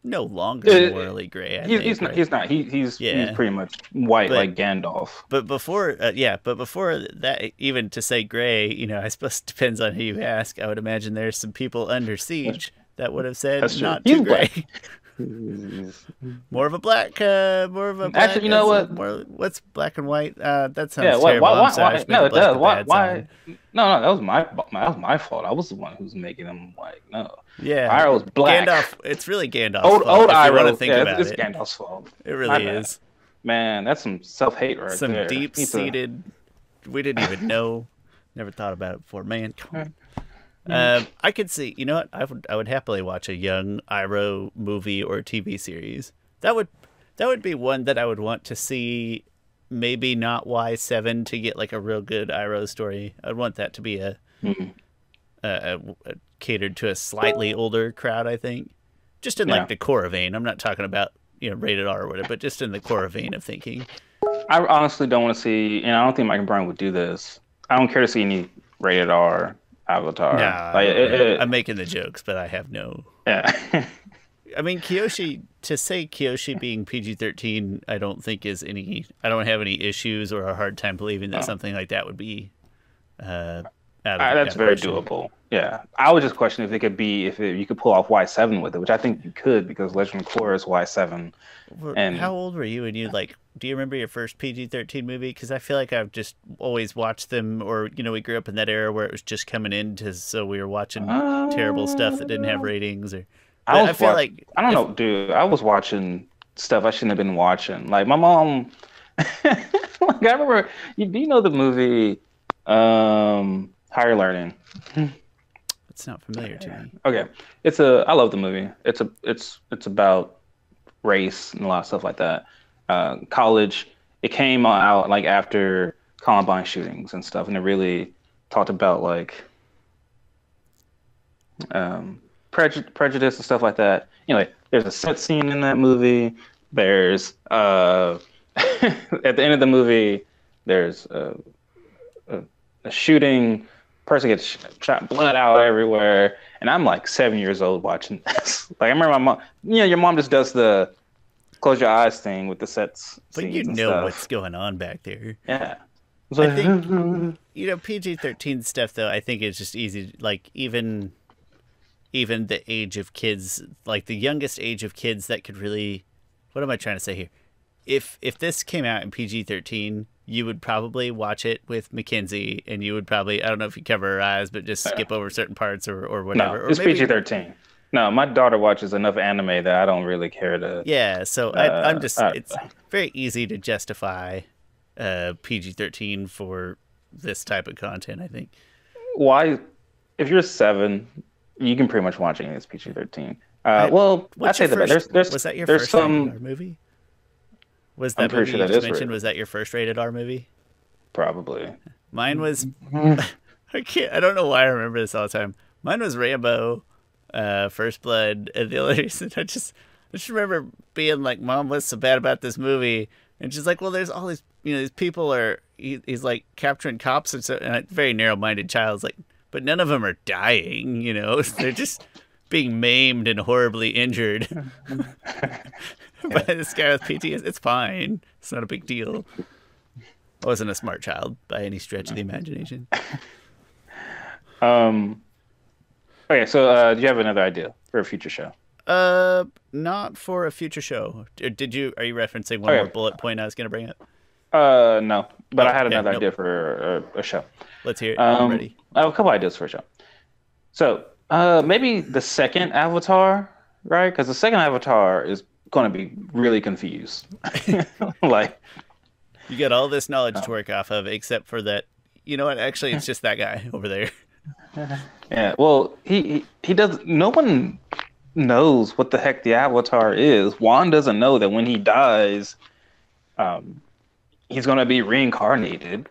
no longer uh, morally gray.
He's, think, he's not. He's not. He, he's yeah. he's pretty much white but, like Gandalf.
But before, uh, yeah, but before that, even to say gray, you know, I suppose it depends on who you ask. I would imagine there's some people under siege that would have said not too gray. *laughs* *laughs* more of a black, uh, more of a black,
actually. You know what?
More, what's black and white? Uh, that sounds yeah, why, terrible. Why, why, sorry,
no, it does. Why? Why? No, no, that was my that was my fault. I was the one who's making them white. No.
Yeah,
Iroh's black.
Gandalf. It's really Gandalf's
old,
fault.
Old Iroh.
Think yeah,
about
it's,
it's it. Gandalf's fault.
It really is.
Man, that's some self hate right
some
there.
Some deep seated. We didn't even *laughs* know. Never thought about it before. Man, come on. Um, I could see. You know what? I would. I would happily watch a young Iroh movie or TV series. That would. That would be one that I would want to see. Maybe not Y seven to get like a real good Iroh story. I'd want that to be a, mm-hmm. a, a, a catered to a slightly older crowd. I think, just in yeah. like the core vein. I'm not talking about you know rated R or whatever, but just in the core vein of thinking.
I honestly don't want to see, and I don't think Mike and Bryan would do this. I don't care to see any rated R Avatar.
Nah, like, it, it, I'm making the jokes, but I have no.
Yeah. *laughs*
I mean, Kyoshi. To say Kyoshi being PG-13, I don't think is any. I don't have any issues or a hard time believing that something like that would be. Uh,
uh, that's very doable. Yeah, I would just question if it could be if it, you could pull off Y seven with it, which I think you could because Legend of Korra is Y seven. And
how old were you when you like? Do you remember your first PG thirteen movie? Because I feel like I've just always watched them, or you know, we grew up in that era where it was just coming into, so we were watching uh, terrible stuff that didn't have ratings. Or
I, was I feel like I don't if, know, dude. I was watching stuff I shouldn't have been watching. Like my mom. *laughs* like I remember, you do you know the movie um, Higher Learning?
It's not familiar to me.
Okay, it's a. I love the movie. It's a. It's it's about race and a lot of stuff like that. Uh, college. It came out like after Columbine shootings and stuff, and it really talked about like um, prejudice, prejudice and stuff like that. Anyway, there's a set scene in that movie. There's uh, *laughs* at the end of the movie, there's a, a, a shooting. Person gets shot, blood out everywhere, and I'm like seven years old watching *laughs* this. like I remember my mom. You know, your mom just does the close your eyes thing with the sets.
But you know what's going on back there.
Yeah.
I think *laughs* you know PG thirteen stuff though. I think it's just easy. Like even even the age of kids, like the youngest age of kids that could really. What am I trying to say here? If if this came out in PG thirteen, you would probably watch it with Mackenzie, and you would probably I don't know if you cover her eyes, but just skip over certain parts or or whatever.
No, it's
maybe-
PG thirteen. No, my daughter watches enough anime that I don't really care to.
Yeah, so I, I'm
Uh,
just
uh,
it's very easy to justify uh, PG-13 for this type of content. I think.
Why, if you're seven, you can pretty much watch anything that's PG thirteen. Uh, well, I
What's
say
first,
there's there's
was that your
there's
first
some
movie? Was
I'm
that movie
sure
you
that
just mentioned?
rated.
Was that your first rated R movie?
probably.
Mine was.
Mm-hmm. *laughs*
I can't. I don't know why I remember this all the time. Mine was Rambo, uh, First Blood, *laughs* and the only reason I just I just remember being like, "Mom, what's so bad about this movie?" And she's like, "Well, there's all these, you know, these people are he, he's like capturing cops and so." And a very narrow-minded child's like, "But none of them are dying, you know. *laughs* They're just being maimed and horribly injured." By this guy with PTSD, it's fine. It's not a big deal. I wasn't a smart child by any stretch of the imagination.
Um. Okay, so uh, do you have another idea for a future show?
Uh, not for a future show. Did you? Are you referencing one
Okay.
more bullet point I was going to bring up?
Uh, no, but
Oh,
I had another
nope.
idea for a, a show.
Let's hear it. I'm
Um,
ready.
I have a couple ideas for a show. So, uh, maybe the second Avatar, right? Because the second Avatar is going to be really confused. *laughs* *laughs* like,
You got all this knowledge to work off of, except for that. You know what? Actually, it's just that guy over there. *laughs*
yeah, well, he, he he does. No one knows what the heck the Avatar is. Juan doesn't know that when he dies, um, he's going to be reincarnated,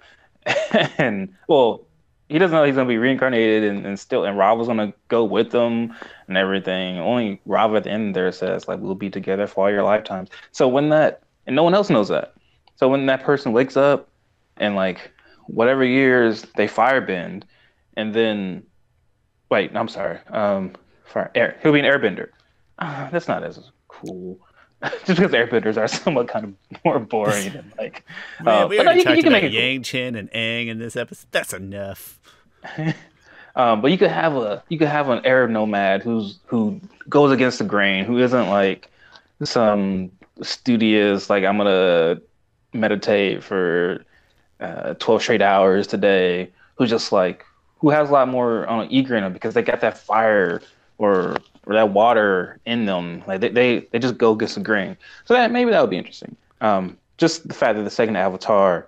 and well, he doesn't know he's to be reincarnated, and, and still, and Rob was to go with them and everything. Only Rob at the end there says like, "We'll be together for all your lifetimes." So when that, and no one else knows that. So when that person wakes up, and like whatever years they firebend, and then wait, I'm sorry, um, fire air. He'll be an airbender. Uh, *sighs* that's not as cool. *laughs* Just because airbenders are *laughs* somewhat kind of more boring and like.
Man,
uh,
we
but no,
already
you can-
talked
you can
about
make it cool.
Yangchen and Aang in this episode. That's enough. *laughs*
Um, but you could have a you could have an Air Nomad who's who goes against the grain, who isn't like some studious like I'm gonna meditate for uh, 12 straight hours today. Who's just like who has a lot more on an them because they got that fire or or that water in them. Like they they, they just go get some grain. So that maybe that would be interesting. Um, just the fact that the second Avatar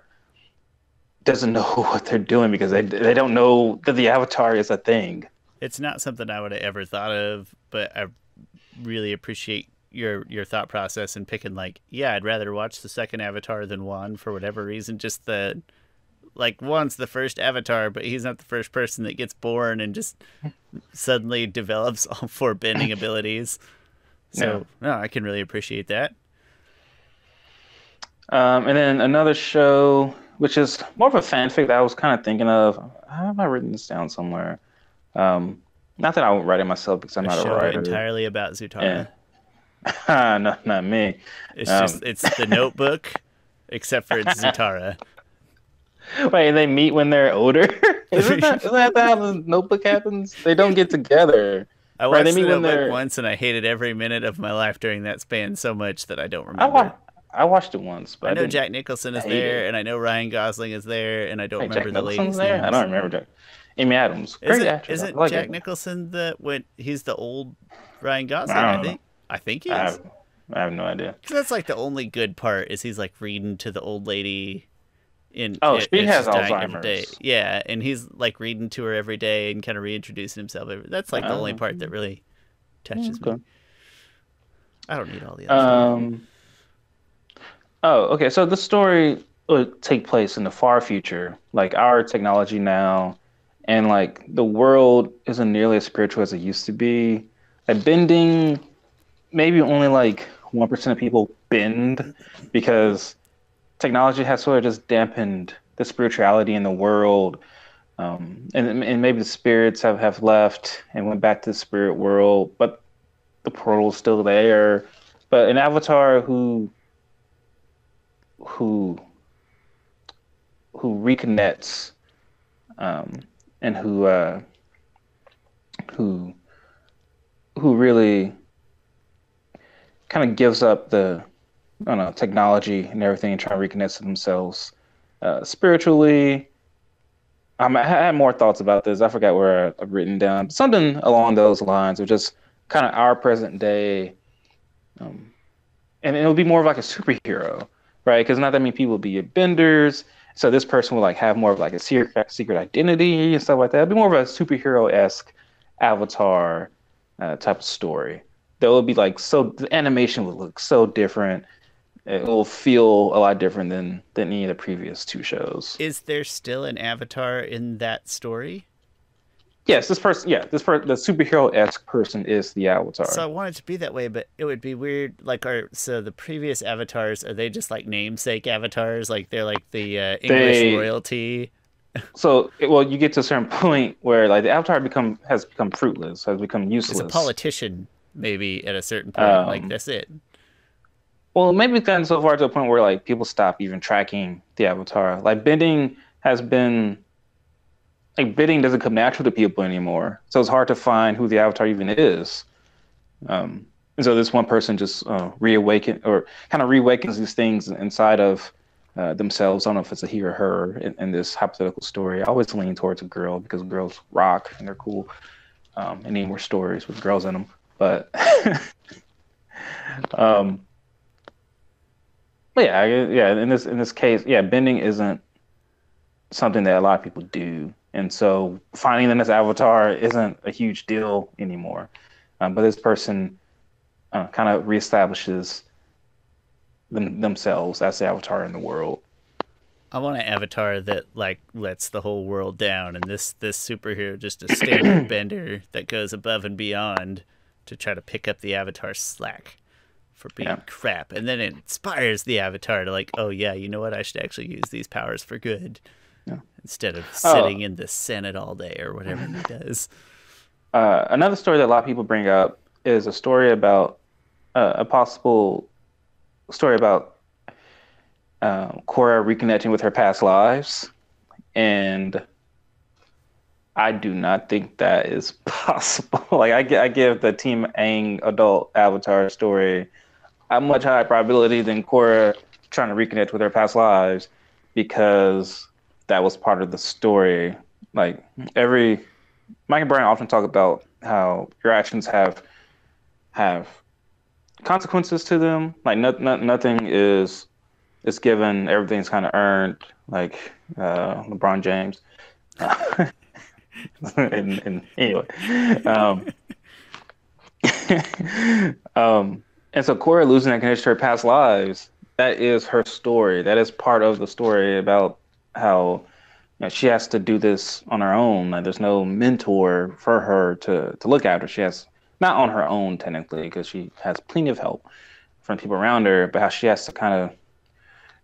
doesn't *laughs* know what they're doing because they they don't know that the avatar is a thing.
It's not something I would have ever thought of, but I really appreciate your your thought process and picking like, yeah, I'd rather watch the second Avatar than one for whatever reason. Just the like once the first Avatar, but he's not the first person that gets born and just suddenly develops *laughs* all four bending abilities. *laughs* So no, I can really appreciate that.
Um, and then another show, which is more of a fanfic that I was kind of thinking of. Have I written this down somewhere? Um, not that I would write it myself because I'm
A
not a writer.
entirely about Zutara.
Yeah. *laughs* no, not me.
It's
Um,
just it's the Notebook, except for it's Zutara. *laughs*
Wait, they meet when they're older? *laughs* isn't, that, isn't that how the notebook happens? They don't get together.
I watched
they
the Notebook
they're-
once, and I hated every minute of my life during that span so much that I don't
I,
remember.
wa- I watched it once, but
I
I,
know. Jack Nicholson is there,
it.
and I know Ryan Gosling is there, and I don't
Hey, Jack
remember the
Nicholson's
lady's
there?
name.
I don't remember Jack. Amy Adams, great
Isn't,
actress.
Isn't
like
Jack
her.
Nicholson the when he's the old Ryan Gosling?
I
I,
don't know.
think. I think he
I
is.
have, I have no idea.
'Cause that's like the only good part is he's like reading to the old lady. In
Oh,
it-
she has. Alzheimer's.
Yeah, and he's like reading to her every day and kind of reintroducing himself. That's like the only
Oh.
part that really touches
Okay.
me. I don't need all the other stuff.
Um. Oh, okay. So the story would take place in the far future, like our technology now, and like the world isn't nearly as spiritual as it used to be. Like bending maybe only like one percent of people bend because technology has sort of just dampened the spirituality in the world. Um, and, and maybe the spirits have, have left and went back to the spirit world, but the portal's still there. But an avatar who who who reconnects um, and who uh, who who really kind of gives up the I don't know technology and everything and try to reconnect to themselves uh, spiritually. I had more thoughts about this. I forgot where I've written down something along those lines of just kind of our present day, um, and it'll be more of like a superhero, right? Because not that many people will be benders, so this person will like have more of like a secret, secret identity and stuff like that. It'll be more of a superhero esque avatar uh, type of story. That would be like so the animation would look so different it will feel a lot different than than any of the previous two shows.
Is there still an avatar in that story?
Yes, this person. Yeah, this person, the superhero esque person is the avatar.
So I want it to be that way, but it would be weird. Like, are so the previous avatars are they just like namesake avatars? Like they're like the uh, English they, royalty. *laughs*
so well, you get to a certain point where like the avatar become has become fruitless, has become useless.
It's a politician, maybe at a certain point. Um, like that's it.
Well, maybe it's gotten so far to a point where like people stop even tracking the avatar. Like bending has been like bidding doesn't come natural to people anymore, so it's hard to find who the avatar even is. Um, and so this one person just uh, reawaken or kind of reawakens these things inside of uh, themselves. I don't know if it's a he or her in, in, this hypothetical story. I always lean towards a girl because girls rock and they're cool. Um, and need more stories with girls in them, but *laughs* um, yeah, yeah. In this in this case, yeah, bending isn't something that a lot of people do, and so finding them as avatar isn't a huge deal anymore. Um, but this person uh, kind of reestablishes them, themselves as the avatar in the world.
I want an avatar that like lets the whole world down, and this this superhero just a standard *coughs* bender that goes above and beyond to try to pick up the avatar's slack for being yeah. crap, and then it inspires the avatar to like, oh yeah, you know what? I should actually use these powers for good yeah. instead of oh. sitting in the Senate all day or whatever he *laughs* does.
Uh, another story that a lot of people bring up is a story about uh, a possible story about uh, Korra reconnecting with her past lives, and I do not think that is *laughs* possible. like I, I give the Team Aang adult Avatar story a much higher probability than Korra trying to reconnect with her past lives because that was part of the story. Like every Mike and Bryan often talk about how your actions have have consequences to them. Like no, no, nothing is is given. Everything's kind of earned. Like uh, LeBron James. *laughs* and, and, anyway, um, *laughs* um, and so Korra losing that connection to her past lives, that is her story. That is part of the story about how you know, she has to do this on her own. Like, there's no mentor for her to, to look after. She has not on her own technically because she has plenty of help from people around her, but how she has to kind of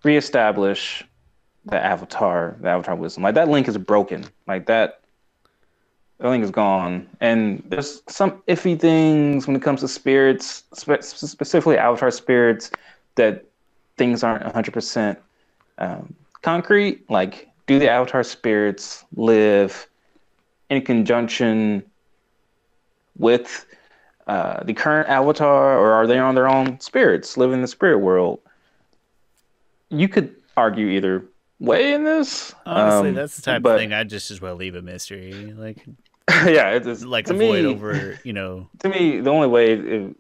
reestablish the avatar, the avatar wisdom. Like that link is broken. Like that everything is gone. And there's some iffy things when it comes to spirits, spe- specifically Avatar spirits, that things aren't 100% um, concrete. Like, do the Avatar spirits live in conjunction with uh, the current Avatar, or are they on their own spirits, live in the spirit world? You could argue either way in this.
Honestly, um, that's the type but, of thing I'd just as well leave a mystery. Like, *laughs*
yeah, it's
like to avoid me, over, you know. *laughs*
To me, the only way, if,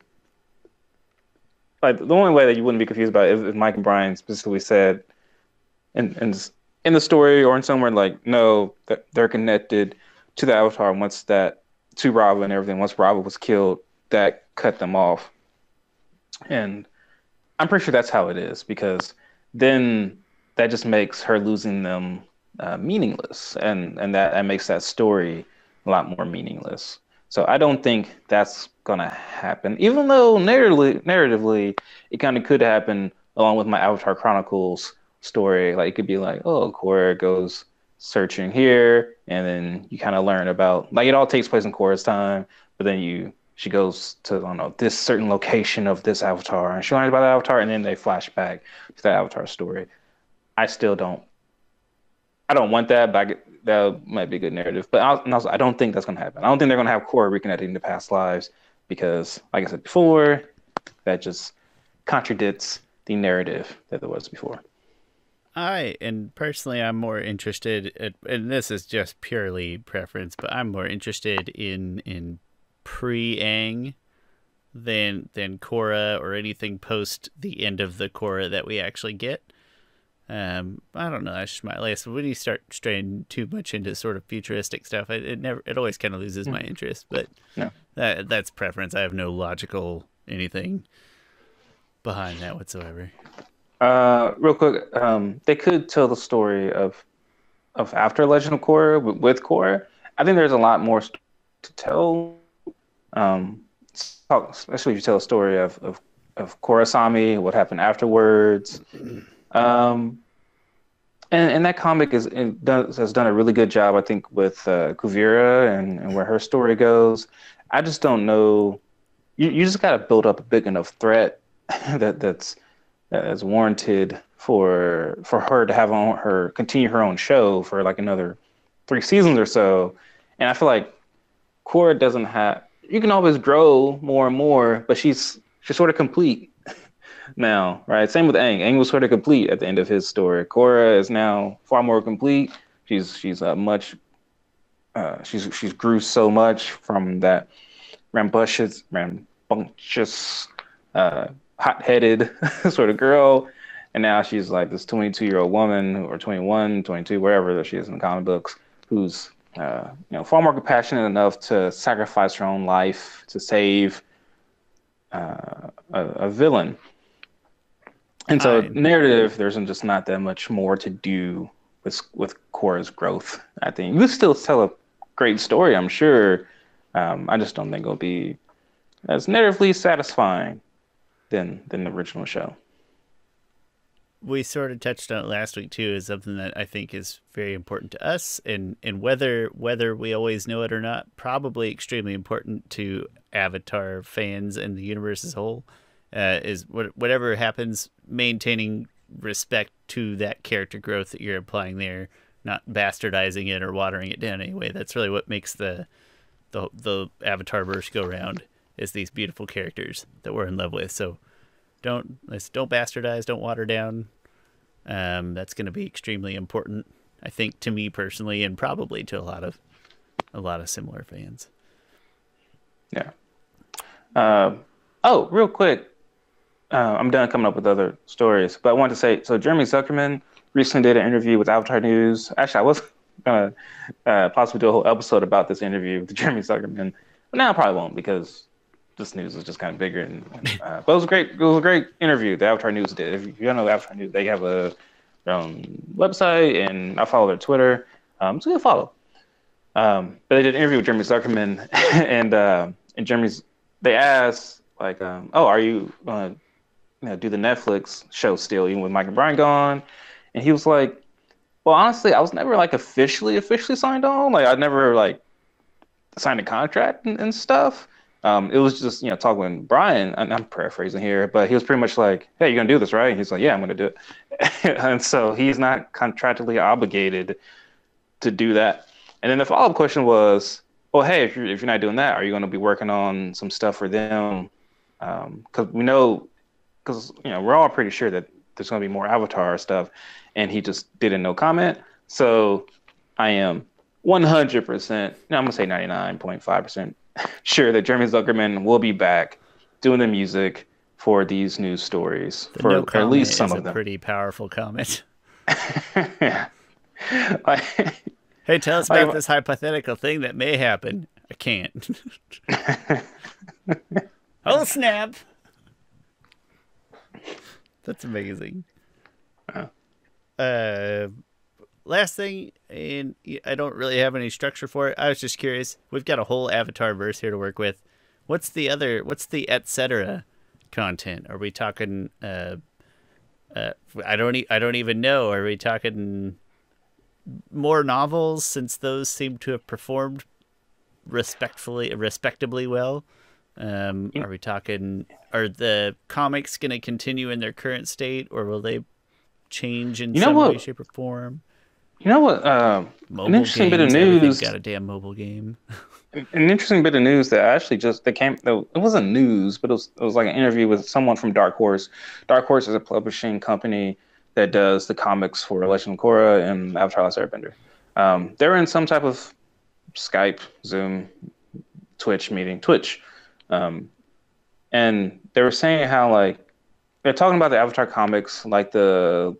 like the only way that you wouldn't be confused about it is if, Mike and Bryan specifically said, in, in in the story or in somewhere like, no, that they're connected to the Avatar once that to Raava and everything. Once Raava was killed, that cut them off, and I'm pretty sure that's how it is because then that just makes her losing them uh, meaningless, and and that, that makes that story a lot more meaningless. So I don't think that's gonna happen. Even though narratively, narratively, it kind of could happen along with my Avatar Chronicles story. Like it could be like, oh, Korra goes searching here, and then you kind of learn about like it all takes place in Korra's time, but then you she goes to I don't know this certain location of this avatar, and she learns about the avatar, and then they flash back to that avatar story. I still don't. I don't want that, but I, that might be a good narrative. But I, also, I don't think that's going to happen. I don't think they're going to have Korra reconnecting to past lives because, like I said before, that just contradicts the narrative that there was before.
I and personally, I'm more interested, in, and this is just purely preference, but I'm more interested in in pre Aang than than Korra or anything post the end of the Korra that we actually get. Um, I don't know. That's just my list. When you start straying too much into sort of futuristic stuff, it, it never, it always kind of loses my interest. But
no.
that that's preference. I have no logical anything behind that whatsoever.
Uh, real quick, um, they could tell the story of of after Legend of Korra with, with Korra. I think there's a lot more to tell. Um, especially if you tell a story of of of what happened afterwards. Um, and, and that comic is does, has done a really good job, I think, with uh, Kuvira and, and where her story goes. I just don't know. You you just got to build up a big enough threat *laughs* that that's that's warranted for for her to have on her continue her own show for like another three seasons or so. And I feel like Korra doesn't have. You can always grow more and more, but she's she's sort of complete now, right? Same with Aang. Aang was sort of complete at the end of his story. Korra is now far more complete. She's she's a much uh, she's she's grew so much from that rambunctious rambunctious uh, hot-headed *laughs* sort of girl and now she's like this 22 year old woman or 21 22 wherever that she is in the comic books who's uh, you know far more compassionate enough to sacrifice her own life to save uh, a, a, villain and so I... narrative there's just not that much more to do with with Korra's growth i think you still tell a great story i'm sure um, i just don't think it'll be as narratively satisfying than than the original show.
We sort of touched on it last week too, is something that I think is very important to us, and and whether whether we always know it or not, probably extremely important to Avatar fans and the universe as a whole. Uh, is what, whatever happens, maintaining respect to that character growth that you're applying there, not bastardizing it or watering it down anyway. That's really what makes the the the Avatar verse go round is these beautiful characters that we're in love with. So don't don't bastardize, don't water down. Um, that's going to be extremely important, I think, to me personally, and probably to a lot of a lot of similar fans.
Yeah. Uh, oh, real quick, uh, I'm done coming up with other stories, but I wanted to say so. Jeremy Zuckerman recently did an interview with Avatar News. Actually, I was *laughs* gonna uh, possibly do a whole episode about this interview with *laughs* Jeremy Zuckerman, but now I probably won't because this news is just kind of bigger. And uh, but it was a great, it was a great interview. The Avatar News did. If you don't know Avatar News, they have a their own website, and I follow their Twitter. Um, a good follow. Um, but they did an interview with Jeremy Zuckerman, *laughs* and uh, and Jeremy's they asked like, um, oh, are you you know, do the Netflix show still, even with Mike and Bryan gone? And he was like, well, honestly, I was never like officially officially signed on. Like I never like signed a contract and, and stuff um, it was just you know talking with Bryan. And I'm paraphrasing here, but he was pretty much like, "Hey, you're gonna do this, right?" And he's like, "Yeah, I'm gonna do it." *laughs* and so he's not contractually obligated to do that. And then the follow up question was, "Well, hey, if you're if you're not doing that, are you to be working on some stuff for them?" Because um, we know, because you know, we're all pretty sure that there's going to be more Avatar stuff, and he just didn't no comment. So I am 100%. No, I'm gonna say 99.5% *laughs* sure that Jeremy Zuckerman will be back doing the music for these news stories the for no at least some of them.
Pretty powerful comment. *laughs* hey, tell us about this hypothetical thing that may happen. I can't. *laughs* oh snap! *laughs* That's amazing. Oh. Uh, last thing, and I don't really have any structure for it. I was just curious. We've got a whole Avatar verse here to work with. What's the other? What's the etc. content? Are we talking? Uh, uh, I don't. E- I don't even know. Are we talking more novels since those seem to have performed respectfully, respectably well? Um, are we talking? Are the comics going to continue in their current state, or will they change in
You know
some way, shape, or form?
You know what? Uh, an interesting bit of
games,
news.
Got a damn mobile game.
An interesting bit of news that actually just that came. It wasn't news, but it was it was like an interview with someone from Dark Horse. Dark Horse is a publishing company that does the comics for Legend of Korra and Avatar: Last Airbender. Um, they're in some type of Skype, Zoom, Twitch meeting, Twitch, um, and they were saying how like they're talking about the Avatar comics, like the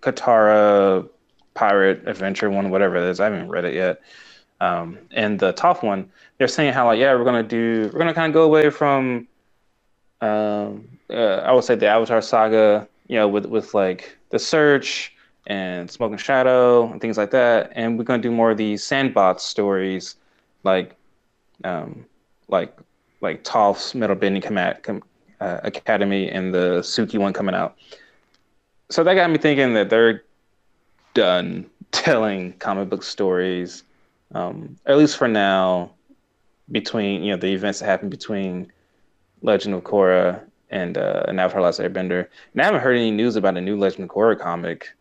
Katara pirate adventure one, whatever it is. I haven't read it yet. Um, and the top one, they're saying how like, yeah, we're gonna do, we're gonna kind of go away from, um, uh, I would say the Avatar saga, you know, with with like the search and Smoke and Shadow and things like that, and we're gonna do more of these sandbox stories, like, um, like like Toph's Metal Bending Command, com, uh, Academy and the Suki one coming out. So that got me thinking that they're done *laughs* telling comic book stories, um, at least for now, between you know the events that happened between Legend of Korra and uh, and Avatar: Last Airbender. And I haven't heard any news about a new Legend of Korra comic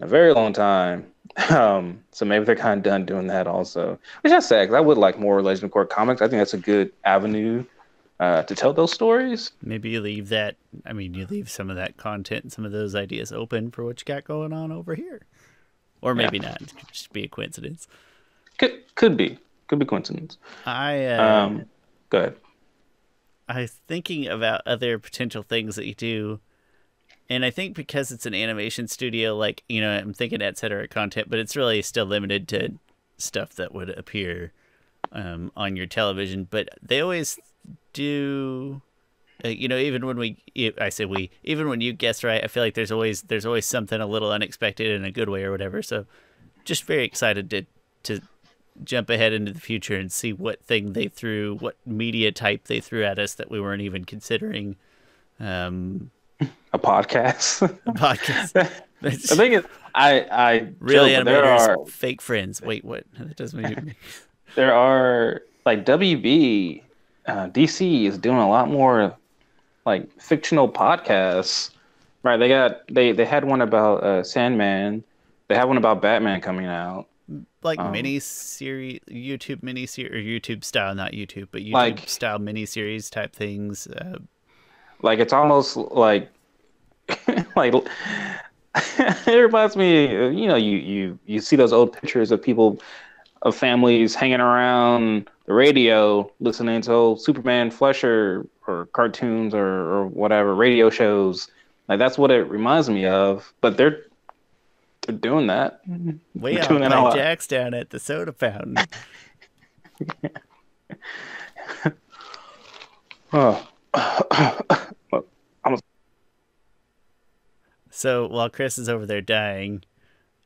a very long time. *laughs* Um, so maybe they're kind of done doing that also, which is sad because I would like more Legend of Korra comics. I think that's a good avenue uh, to tell those stories.
Maybe you leave that. I mean, you leave some of that content some of those ideas open for what you got going on over here, or maybe not. It could just be a coincidence.
Could could be could be coincidence.
I uh,
Um, go ahead.
I was thinking about other potential things that you do, and I think because it's an animation studio, like you know, I'm thinking et cetera content, but it's really still limited to stuff that would appear um, on your television. But they always do, uh, you know, even when we, I say we, even when you guess right, I feel like there's always there's always something a little unexpected in a good way or whatever. So, just very excited to to jump ahead into the future and see what thing they threw, what media type they threw at us that we weren't even considering. Um,
A podcast.
a podcast. *laughs*
the thing is, I I
really
joke, there are
fake friends. Wait, what? *laughs* That doesn't mean.
there are like WB, uh, DC is doing a lot more like fictional podcasts. Right? They got they they had one about uh, Sandman. They had one about Batman coming out.
like
Um,
mini series, YouTube mini series, or YouTube style, not YouTube, but YouTube
Like-
style mini series type things. Uh,
Like it's almost like *laughs* like *laughs* it reminds me. You know, you you you see those old pictures of people of families hanging around the radio listening to old Superman Fletcher or cartoons or or whatever radio shows. Like that's what it reminds me of. But they're they're doing that.
way
We're
out
doing that a
by
lot.
Jack's down at the soda fountain. *laughs*
Oh.
So while Chris is over there dying,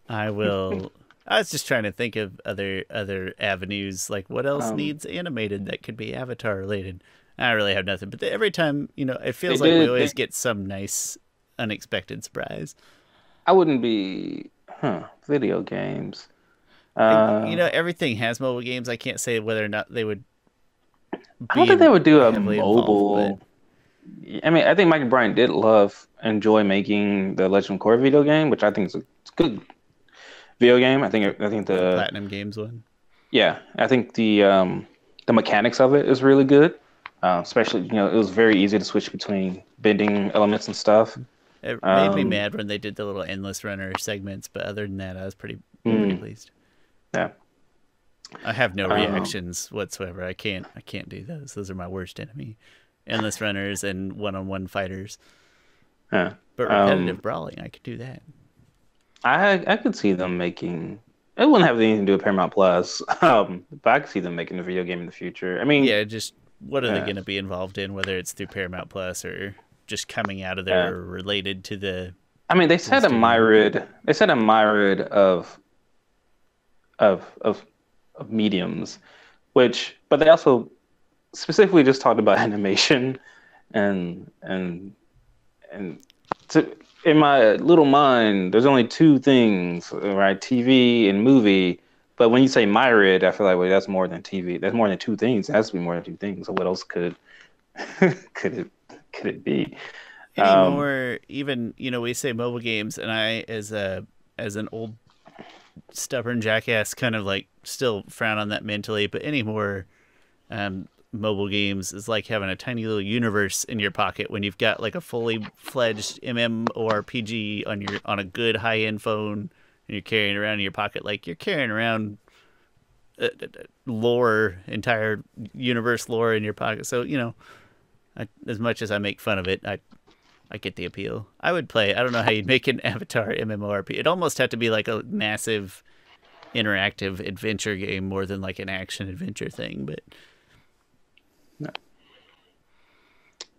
I *laughs* will. I was just trying to think of other other avenues. Like what else
Um,
needs animated that could be Avatar related? I really have nothing. But every time, you know, it feels like we always
they-
get some nice, unexpected surprise.
I wouldn't be huh, video games. Uh,
you know, everything has mobile games. I can't say whether or not they would.
I don't think they would do a
heavily involved,
mobile. I mean, I think Mike and Bryan did love, enjoy making the Legend of Korra video game, which I think is a, good video game. I think I think the
Platinum Games one.
yeah, I think the um, the mechanics of it is really good. Uh, especially, you know, it was very easy to switch between bending elements and stuff.
It made me
Um,
mad when they did the little endless runner segments, but other than that, I was pretty pretty
Mm.
pleased.
Yeah.
I have no
Um,
reactions whatsoever. I can't I can't do those. Those are my worst enemy. Endless runners and one-on-one fighters.
Yeah.
But
Um,
repetitive brawling, I could do that.
I I could see them making. It wouldn't have anything to do with Paramount Plus, *laughs* um, but I could see them making a video game in the future. I mean,
Yeah, just what are they going to be involved in, whether it's through Paramount Plus or just coming out of there
Yeah.
related to the
I mean, they said a myriad. They said a myriad of of of of mediums, which, but they also specifically just talked about *laughs* animation, and and and to, in my little mind, there's only two things, right? TV and movie. But when you say myriad, I feel like wait, that's more than TV. That's more than two things. It has to be more than two things. So what else could *laughs* could it could it be?
Anymore, um, even you know, we say mobile games, and I as a as an old stubborn jackass, kind of like still frown on that mentally. But anymore, um, mobile games is like having a tiny little universe in your pocket when you've got like a fully fledged MMORPG on your on a good high end phone and you're carrying around in your pocket like you're carrying around uh, uh, uh, lore entire universe lore in your pocket. So you know I, as much as I make fun of it I I get the appeal. I would play I don't know how you'd make an *laughs* avatar MMORPG it almost had to be like a massive interactive adventure game more than like an action adventure thing but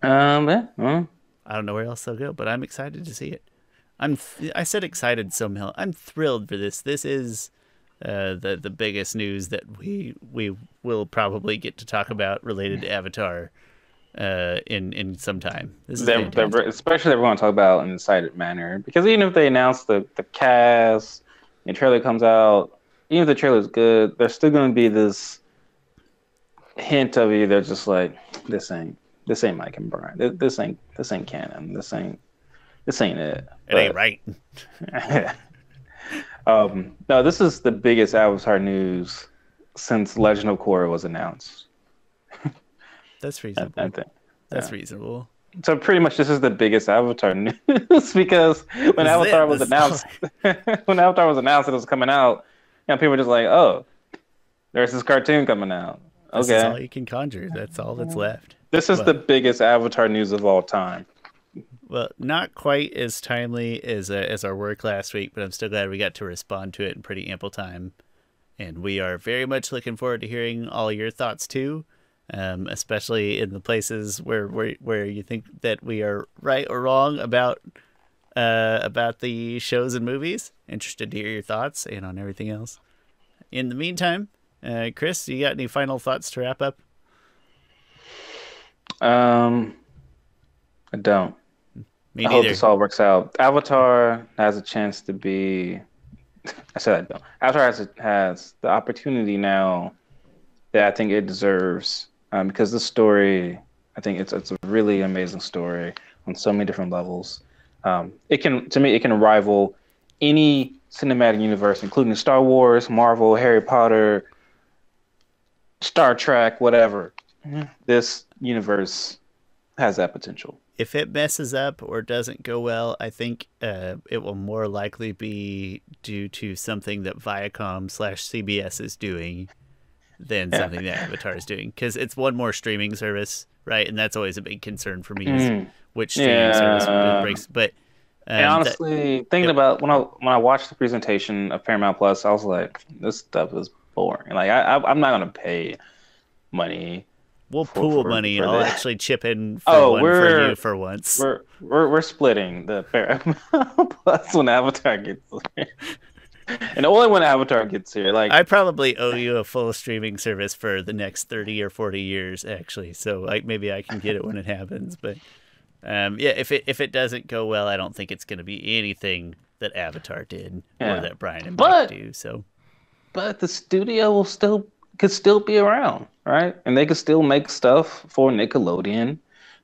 Um, yeah, well.
I don't know where else they'll go, but I'm excited to see it. I'm th- I said excited somehow. I'm thrilled for this. This is uh, the the biggest news that we we will probably get to talk about related to Avatar uh, in in some time. This is
they're, they're, especially they're going to talk about in an excited manner because even if they announce the the cast, the trailer comes out, even if the trailer is good, there's still going to be this hint of either just like this ain't this ain't Mike and Bryan. This, this ain't this ain't canon. This ain't this ain't it.
It ain't right. *laughs*
um, no, this is the biggest Avatar news since Legend of Korra was announced. *laughs*
That's reasonable. I, I think. That's yeah. reasonable.
So pretty much this is the biggest Avatar *laughs* news because when Avatar was announced, when Avatar was announced it was coming out, you know, people were just like, "Oh, there's this cartoon coming out."
Okay, this is all you can conjure. That's all that's left.
This is but, the biggest Avatar news of all time.
Well, not quite as timely as uh, as our work last week, but I'm still glad we got to respond to it in pretty ample time. And we are very much looking forward to hearing all your thoughts too, um, especially in the places where, where where you think that we are right or wrong about uh, about the shows and movies. Interested to hear your thoughts and on everything else. In the meantime, uh, Chris, you got any final thoughts to wrap up?
Um, I don't.
Me
I hope this all works out. Avatar has a chance to be. *laughs* I said I don't. Avatar has has the opportunity now that I think it deserves um, because this story, I think it's it's a really amazing story on so many different levels. Um, it can to me it can rival any cinematic universe, including Star Wars, Marvel, Harry Potter, Star Trek, whatever. Mm-hmm. This universe has that potential.
If it messes up or doesn't go well, I think uh, it will more likely be due to something that Viacom slash CBS is doing than something that Avatar is doing. Because it's one more streaming service, right? And that's always a big concern for me. Mm. which streaming yeah. service breaks? But
um, and honestly, that, thinking it, about when I when I watched the presentation of Paramount Plus, I was like, this stuff is boring. Like I, I I'm not gonna pay money
We'll pool for, money for and I'll actually chip in *laughs* for oh, one for you for once.
We're we're, we're splitting the *laughs* plus when Avatar gets here. *laughs* And only when Avatar gets here. Like
I probably owe you a full streaming service for the next thirty or forty years, actually. So like maybe I can get it when it happens. But um, yeah, if it if it doesn't go well, I don't think it's going to be anything that Avatar did yeah. or that Bryan and Mike do. So,
but the studio will still could still be around, right? And they could still make stuff for Nickelodeon.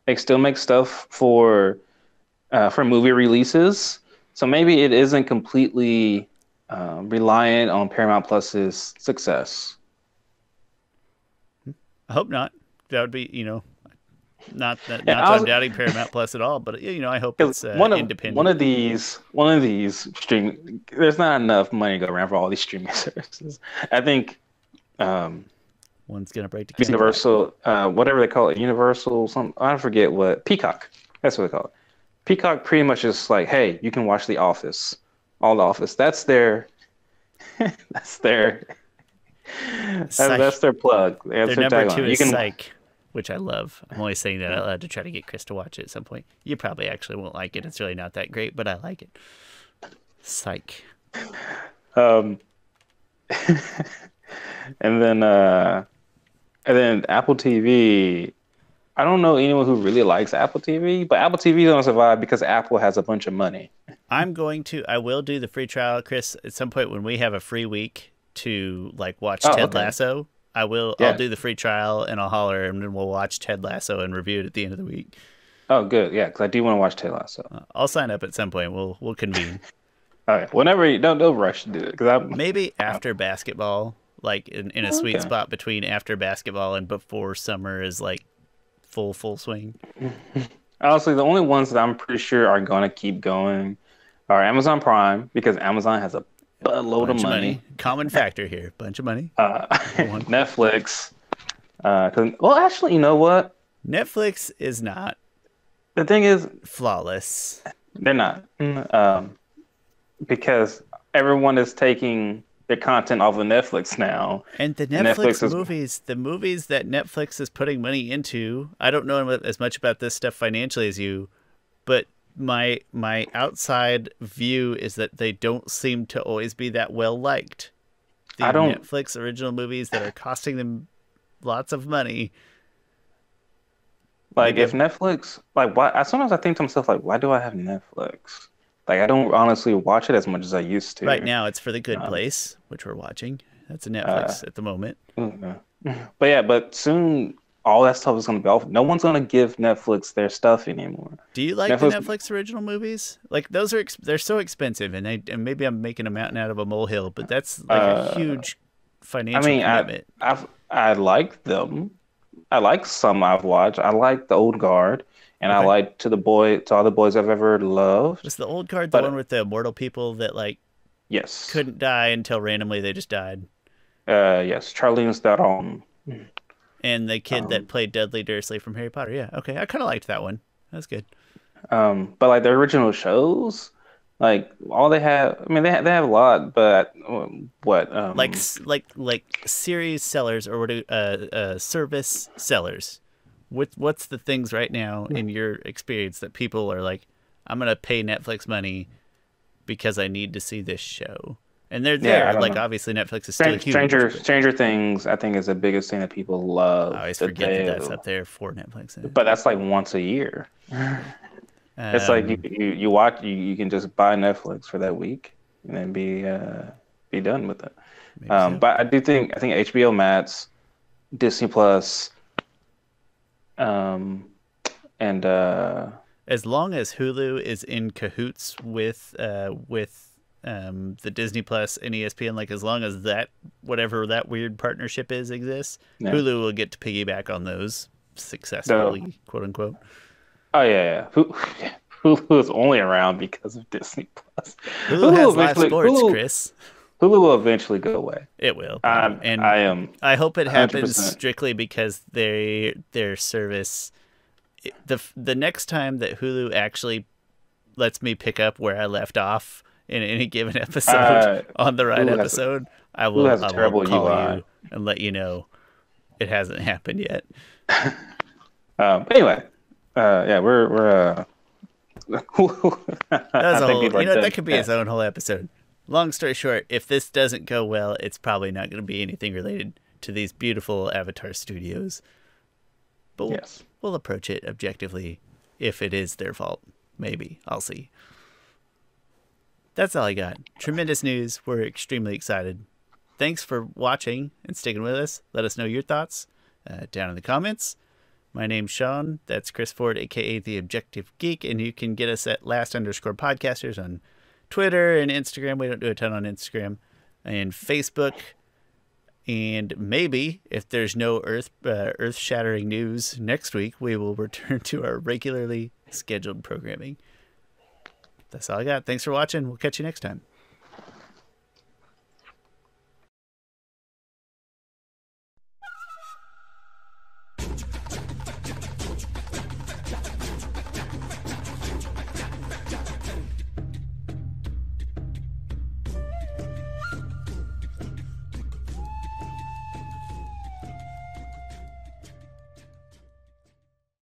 They still make stuff for uh, for movie releases. So maybe it isn't completely uh, reliant on Paramount Plus's success.
I hope not. That would be, you know, not that, not that I'm doubting Paramount Plus at all, but you know, I hope it's uh,
one of,
independent.
One of these, one of these stream. There's not enough money to go around for all these streaming *laughs* services. I think um,
One's gonna break
the Universal, uh, whatever they call it, Universal. Some I forget what Peacock. That's what they call it. Peacock pretty much is like, hey, you can watch The Office, all The Office. That's their, *laughs* that's their, *laughs* that's, that's, their plug.
That's their, their number two is you can, Psych, which I love. I'm always saying that out loud to try to get Chris to watch it at some point. You probably actually won't like it. It's really not that great, but I like it. Psych.
Um. *laughs* and then uh And then Apple TV, I don't know anyone who really likes Apple TV, but Apple TV don't survive because Apple has a bunch of money.
I'm going to. I will do the free trial, Chris, at some point when we have a free week to like watch
Oh,
Ted
okay.
Lasso. I will.
Yeah.
I'll do the free trial and I'll holler, and then we'll watch Ted Lasso and review it at the end of the week.
Oh, good. Yeah, because I do want to watch Ted Lasso.
Uh, I'll sign up at some point. We'll we'll convene. *laughs*
All right, whenever you don't don't rush to do it because I'm *laughs*
Maybe after basketball, like in, in a sweet
Okay.
spot between after basketball and before summer is like full full swing. *laughs*
honestly the only ones that I'm pretty sure are gonna keep going are Amazon Prime because Amazon has a buttload
Bunch
of money.
Common factor here. Bunch of money.
Uh, *laughs* Netflix. Uh, well, actually, you know what?
Netflix is not
The thing is,
flawless.
they're not um, because everyone is taking their content off of Netflix now.
And the
Netflix
Netflix,
is-
movies, the movies that Netflix is putting money into, I don't know as much about this stuff financially as you, but my my outside view is that they don't seem to always be that well liked. The
I don't-
Netflix original movies that are costing them lots of money.
Like, if Netflix, like, why? I sometimes I think to myself, like, why do I have Netflix? Like, I don't honestly watch it as much as I used to.
Right now, it's for the Good
Um,
Place, which we're watching. That's a
Uh,
Netflix at the moment. *laughs*
But yeah, but soon all that stuff is going to be off. No one's going to give Netflix their stuff anymore.
Do you like
Netflix-
the Netflix original movies? Like those are ex- they're so expensive, and, I, and maybe I'm making a mountain out of a molehill, but that's like
Uh,
a huge
I
financial
mean, I,
commitment.
I've I like them. I like some I've watched. I like the old guard, and I like to the boy to all the boys I've ever loved.
Was the old guard the one with the immortal people that like
Yes.
couldn't die until randomly they just died,
Uh, yes. Charlize Theron.
And the kid
Um,
that played Dudley Dursley from Harry Potter? Yeah, okay, I kind of liked that one. That's good.
Um, but like the original shows, like all they have. I mean, they have, they have a lot, but um, what? Um,
Like like like series sellers or what? Uh, uh, service sellers. What what's the things right now in your experience that people are like, I'm gonna pay Netflix money because I need to see this show, and they're
Yeah,
there.
I don't
like
know.
obviously Netflix is still
Stranger,
huge.
Stranger Stranger Things, I think, is the biggest thing that people love.
I always
that
forget that that's up there for Netflix.
But that's like once a year. It's like you,
Um,
you, you watch you, you can just buy Netflix for that week and then be uh, be done with it. Um,
so.
but I do think I think HBO Max, Disney Plus, um, and uh,
as long as Hulu is in cahoots with uh with um the Disney Plus and ESPN, like as long as that whatever that weird partnership is exists,
Yeah.
Hulu will get to piggyback on those successfully, quote unquote.
oh yeah, yeah. Hulu, *laughs* Hulu is only around because of Disney Plus.
Hulu has live sports,
Hulu-
Chris.
Hulu will eventually go away.
It will,
Um,
and
I am
I hope it happens
100%.
strictly because they their service the the next time that Hulu actually lets me pick up where I left off in any given *laughs* episode
Uh,
on the right
has a-
episode, I will I will call
UI.
you and let you know it hasn't happened yet. *laughs*
Um, anyway, uh, yeah, we're we're. Uh, *laughs*
a whole, you know
done.
that could be
Yeah.
its own whole episode. Long story short, if this doesn't go well, it's probably not going to be anything related to these beautiful Avatar studios. But we'll,
Yes.
we'll approach it objectively if it is their fault. Maybe. I'll see. That's all I got. Tremendous news. We're extremely excited. Thanks for watching and sticking with us. Let us know your thoughts uh, down in the comments. My name's Sean. That's Chris Ford, aka The Objective Geek, and you can get us at last underscore podcasters on Twitter and Instagram. We don't do a ton on Instagram and Facebook. And maybe if there's no earth uh, earth shattering news next week, we will *laughs* return to our regularly scheduled programming. That's all I got. Thanks for watching. We'll catch you next time.